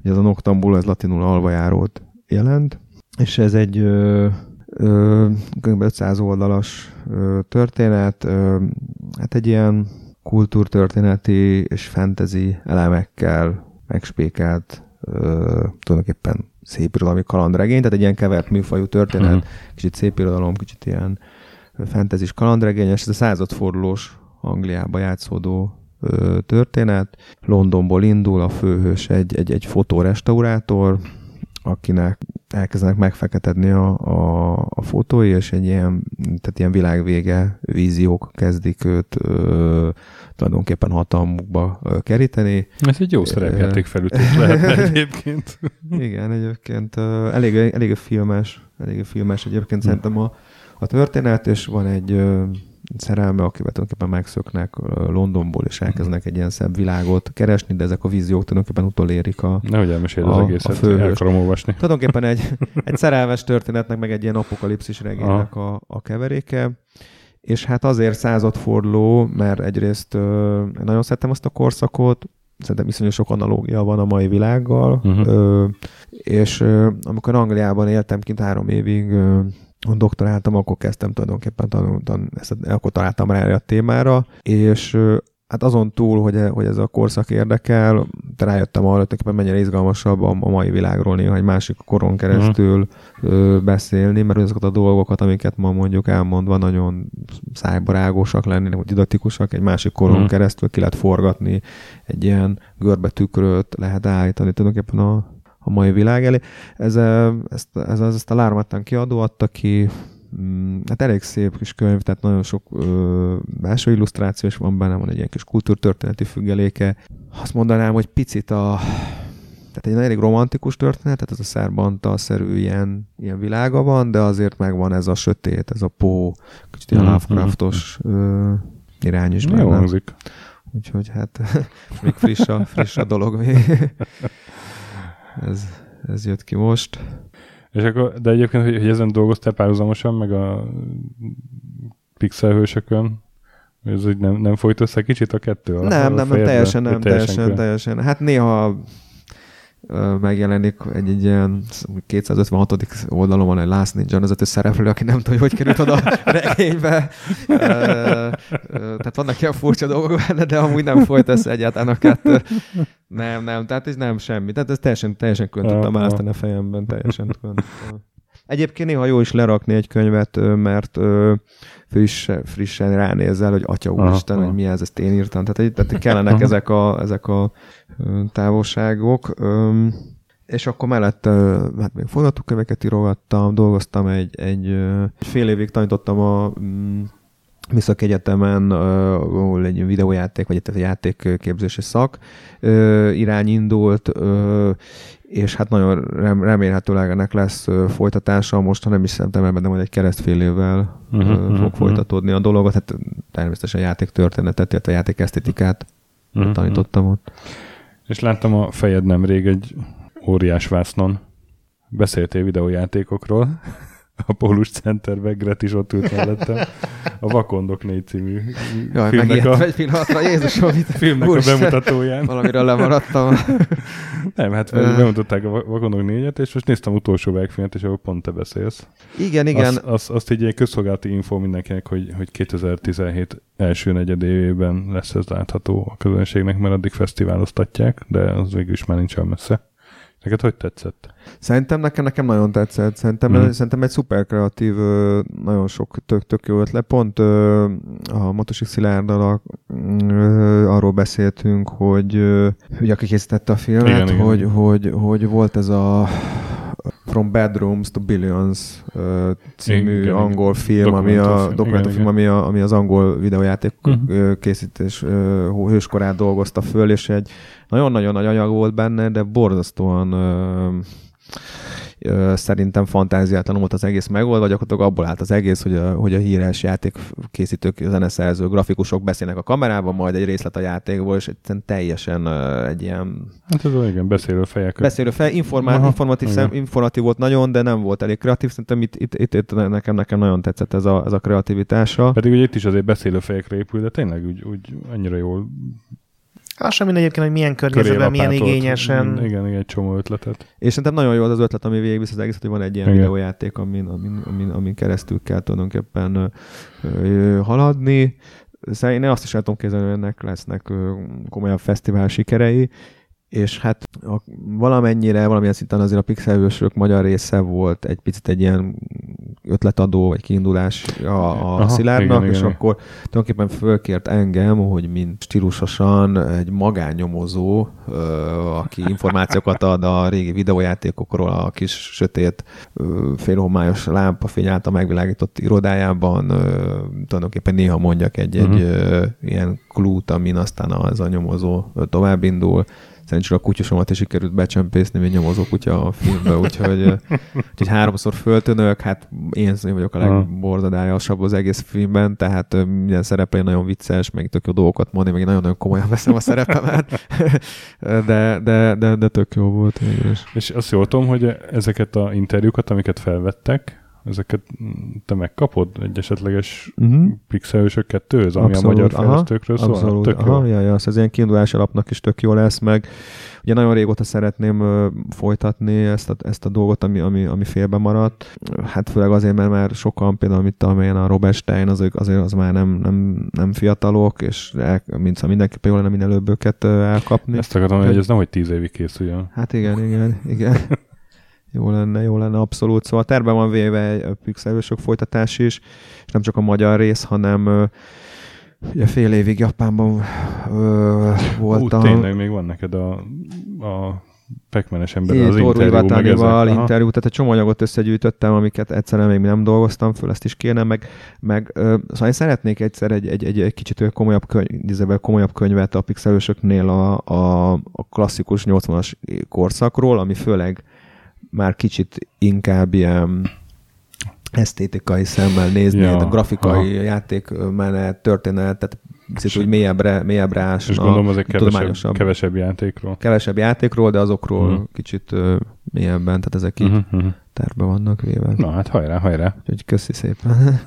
Ugye ez a Noctambuló, ez latinul alvajárót jelent, és ez egy ö, ö, kb. 500 oldalas ö, történet, ö, hát egy ilyen kultúrtörténeti és fantasy elemekkel megspékelt ö, tulajdonképpen szép irodalmi kalandregény, tehát egy ilyen kevert műfajú történet, Mhm. kicsit szép irodalom, kicsit ilyen fentezis kalandregény, és ez a századfordulós Angliába játszódó ö, történet. Londonból indul a főhős egy, egy, egy fotórestaurátor, akinek elkezdenek megfeketedni a, a, a fotói, és egy ilyen, tehát ilyen világvége víziók kezdik őt ö, tulajdonképpen hatalmukba ö, keríteni. Ez egy jó szerepjáték felütés lehetne egyébként. Igen, egyébként ö, elég, elég filmes, elég filmes egyébként szerintem a, a történet, és van egy ö, szerelme, akivel tulajdonképpen megszöknek Londonból, és elkezdenek egy ilyen szebb világot keresni, de ezek a víziók tulajdonképpen utolérik a, Nehogy elmeséld az A- a egészet, főhős. el akarom olvasni. Tulajdonképpen egy, egy szerelmes történetnek, meg egy ilyen apokalipszis regénynek a, a keveréke. És hát azért századforduló, mert egyrészt ö, nagyon szeretem azt a korszakot, szerintem iszonyú sok analógia van a mai világgal, Mhm. ö, és ö, amikor Angliában éltem kint három évig, ö, doktoráltam, akkor kezdtem tulajdonképpen tanulni, ezt, a- akkor találtam rá erre a témára, és hát azon túl, hogy, hogy ez a korszak érdekel, de rájöttem arra, hogy mennyire izgalmasabb a, mai világról néha egy másik koron keresztül ö, beszélni, mert azokat a dolgokat, amiket ma mondjuk elmondva nagyon szájbarágosak lennének, vagy didaktikusak, egy másik koron Mhm. keresztül ki lehet forgatni, egy ilyen görbetükröt lehet állítani tulajdonképpen a, a mai világ elé. Ez, ezt, ez, az- ezt a Lármattán kiadó adta ki, Mm, hát elég szép kis könyv, tehát nagyon sok ö, belső illusztráció is van benne, van egy ilyen kis kultúrtörténeti függeléke. Azt mondanám, hogy picit a tehát egy elég romantikus történet, tehát ez a szerbanta-szerű ilyen, ilyen világa van, de azért megvan ez a sötét, ez a pó, kicsit ilyen Mhm, Lovecraftos ö, irány is Jó benne. hangzik. Úgyhogy hát még friss a, friss a dolog. ez, ez jött ki most. És akkor, de egyébként, hogy, hogy ezen dolgoztál párhuzamosan, meg a pixelhősökön, ez úgy nem, nem folyt össze kicsit a kettő? Nem, a nem, nem, teljesen nem, teljesen, teljesen. Hát néha megjelenik egy, egy ilyen 256. oldalon van egy Last Ninja nevezetű szereplő, aki nem tudja, hogy került oda a regénybe. Tehát vannak ilyen furcsa dolgok benne, de amúgy nem folyt össze egyáltalán a kettő. Nem, nem, tehát ez nem semmi. Tehát ez teljesen, teljesen külön tudtam választani a fejemben, teljesen külön. Egyébként néha jó is lerakni egy könyvet, mert friss, frissen ránézel, hogy atya úristen, aha. hogy mi ez, ezt én írtam. Tehát, hogy- tehát kellenek Aha. ezek a, ezek a távolságok. És akkor mellett hát még forgatókönyveket írogattam, dolgoztam egy, egy fél évig tanítottam a mm, Műszaki Egyetemen, ahol egy videójáték, vagy egy játékképzési szak irány indult, és hát nagyon remélhetőleg ennek lesz folytatása, most, ha nem is szeptemberben, de majd egy keresztfél évvel uh-huh, fog uh-huh. folytatódni a dolog. Hát természetesen a játék történetet, illetve a játék esztétikát uh-huh, tanítottam ott. És láttam a fejed nemrég egy óriás vásznon. Beszéltél videójátékokról a Pólus Centerbe, Gret is ott ült mellettem. A Vakondok 4 című Jaj, filmnek a, egy pillanatra, Jézusom, mit filmnek a bemutatóján. Valamiről lemaradtam. Nem, hát bemutatták a Vakondok 4-et, és most néztem utolsó vágfilmet, és ahol pont te beszélsz. Igen, igen. Azt, azt, azt így egy közszolgálati info mindenkinek, hogy, hogy 2017 első negyedévében lesz ez látható a közönségnek, mert addig fesztiváloztatják, de az végül is már nincs olyan messze. Neked hogy tetszett? Szerintem nekem, nekem nagyon tetszett. Szerintem, mm. szerintem egy szuper kreatív, nagyon sok tök, tök jó ötlet. Pont a Motosik Szilárddal arról beszéltünk, hogy ugye aki készítette a filmet, igen, hogy, igen. Hogy, hogy, volt ez a From Bedrooms to Billions uh, című igen, angol film, ami a dokumentumfilm, ami, a, ami az angol videójáték uh-huh. készítés uh, hőskorát dolgozta föl, és egy nagyon-nagyon nagy anyag volt benne, de borzasztóan uh, szerintem fantáziátlan volt az egész megoldva, gyakorlatilag abból állt az egész, hogy a, hogy a híres játékkészítők, zeneszerző, grafikusok beszélnek a kamerában, majd egy részlet a játékból, és egyszerűen teljesen egy ilyen... Hát ez igen, beszélő fejek. Beszélő fej, informá- informatív, szem, informatív volt nagyon, de nem volt elég kreatív. Szerintem itt, itt, itt, itt nekem, nekem nagyon tetszett ez a, ez a kreativitása. Pedig ugye itt is azért beszélő fejekre épül, de tényleg úgy, úgy annyira jól az sem mindegy egyébként, hogy milyen környezetben, milyen igényesen. Igen, igen, egy csomó ötletet. És szerintem nagyon jó az az ötlet, ami végigvisz az egész, hogy van egy ilyen igen. videójáték, amin, amin, amin, amin keresztül kell tulajdonképpen ö, ö, haladni. Szerintem azt is el tudom képzelni, hogy ennek lesznek ö, komolyabb fesztivál sikerei, és hát a, valamennyire, valamilyen szinten azért a pixelősök magyar része volt egy picit egy ilyen ötletadó, vagy kiindulás a, a Aha, Szilárdnak, igen, és igen. akkor tulajdonképpen fölkért engem, hogy mint stílusosan egy magánnyomozó, aki információkat ad a régi videójátékokról a kis sötét félhomályos lámpafény által megvilágított irodájában, tulajdonképpen néha mondjak egy-egy uh-huh. ilyen klút, amin aztán az a nyomozó továbbindul, Szerencsére a kutyosomat is sikerült becsempészni, mint nyomozó kutya a filmbe, úgyhogy, úgyhogy háromszor föltönök, hát én vagyok a legbordadályasabb az egész filmben, tehát minden szereplő nagyon vicces, meg tök jó dolgokat mondani, meg nagyon-nagyon komolyan veszem a szerepemet, de, de, de, de tök jó volt. És, és azt jól tudom, hogy ezeket a interjúkat, amiket felvettek, ezeket te megkapod egy esetleges uh-huh. pixelősök kettőz, ami abszolút, a magyar fejlesztőkről szól? Abszolút, tök aha, jó. Ja, ez ilyen kiindulás alapnak is tök jó lesz, meg ugye nagyon régóta szeretném uh, folytatni ezt a, ezt a dolgot, ami, ami, ami félbe maradt. Hát főleg azért, mert már sokan, például mint amilyen a Robert Stein, az, azért az már nem, nem, nem fiatalok, és el, mint szóval mindenképpen jó lenne minél előbb őket elkapni. Ezt akarom, hogy ez nem, hogy tíz évig készüljön. Hát igen, igen, igen. Jó lenne, jó lenne, abszolút. Szóval terben van véve egy pixelősök folytatás is, és nem csak a magyar rész, hanem ugye fél évig Japánban ö, voltam. Ú, tényleg még van neked a, a pekmenes ember az interjú, meg interjú, tehát egy csomó anyagot összegyűjtöttem, amiket egyszerűen még nem dolgoztam föl, ezt is kéne, meg, meg ö, szóval én szeretnék egyszer egy, egy, egy, egy kicsit komolyabb, könyv, komolyabb könyvet a pixelősöknél a, a, a klasszikus 80-as korszakról, ami főleg már kicsit inkább ilyen esztétikai szemmel nézni, ja, a grafikai ha. játékmenet, történet, tehát kicsit úgy mélyebbre, mélyebbre ásna. És gondolom azért kevesebb, kevesebb játékról. Kevesebb játékról, de azokról uh-huh. kicsit uh, mélyebben, tehát ezek így uh-huh. terve vannak véve. Na hát hajrá, hajrá. Úgyhogy köszi szépen.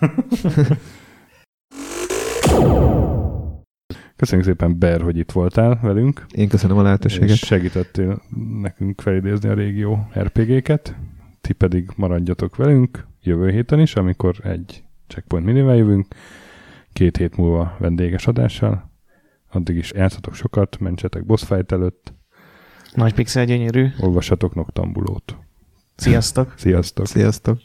Köszönjük szépen, Ber, hogy itt voltál velünk. Én köszönöm a lehetőséget. És segítettél nekünk felidézni a régió RPG-ket. Ti pedig maradjatok velünk jövő héten is, amikor egy Checkpoint minivel jövünk, két hét múlva vendéges adással. Addig is játszatok sokat, mentsetek boss fight előtt. Nagy pixel gyönyörű. Olvassatok Noktambulót. Sziasztok! Sziasztok! Sziasztok!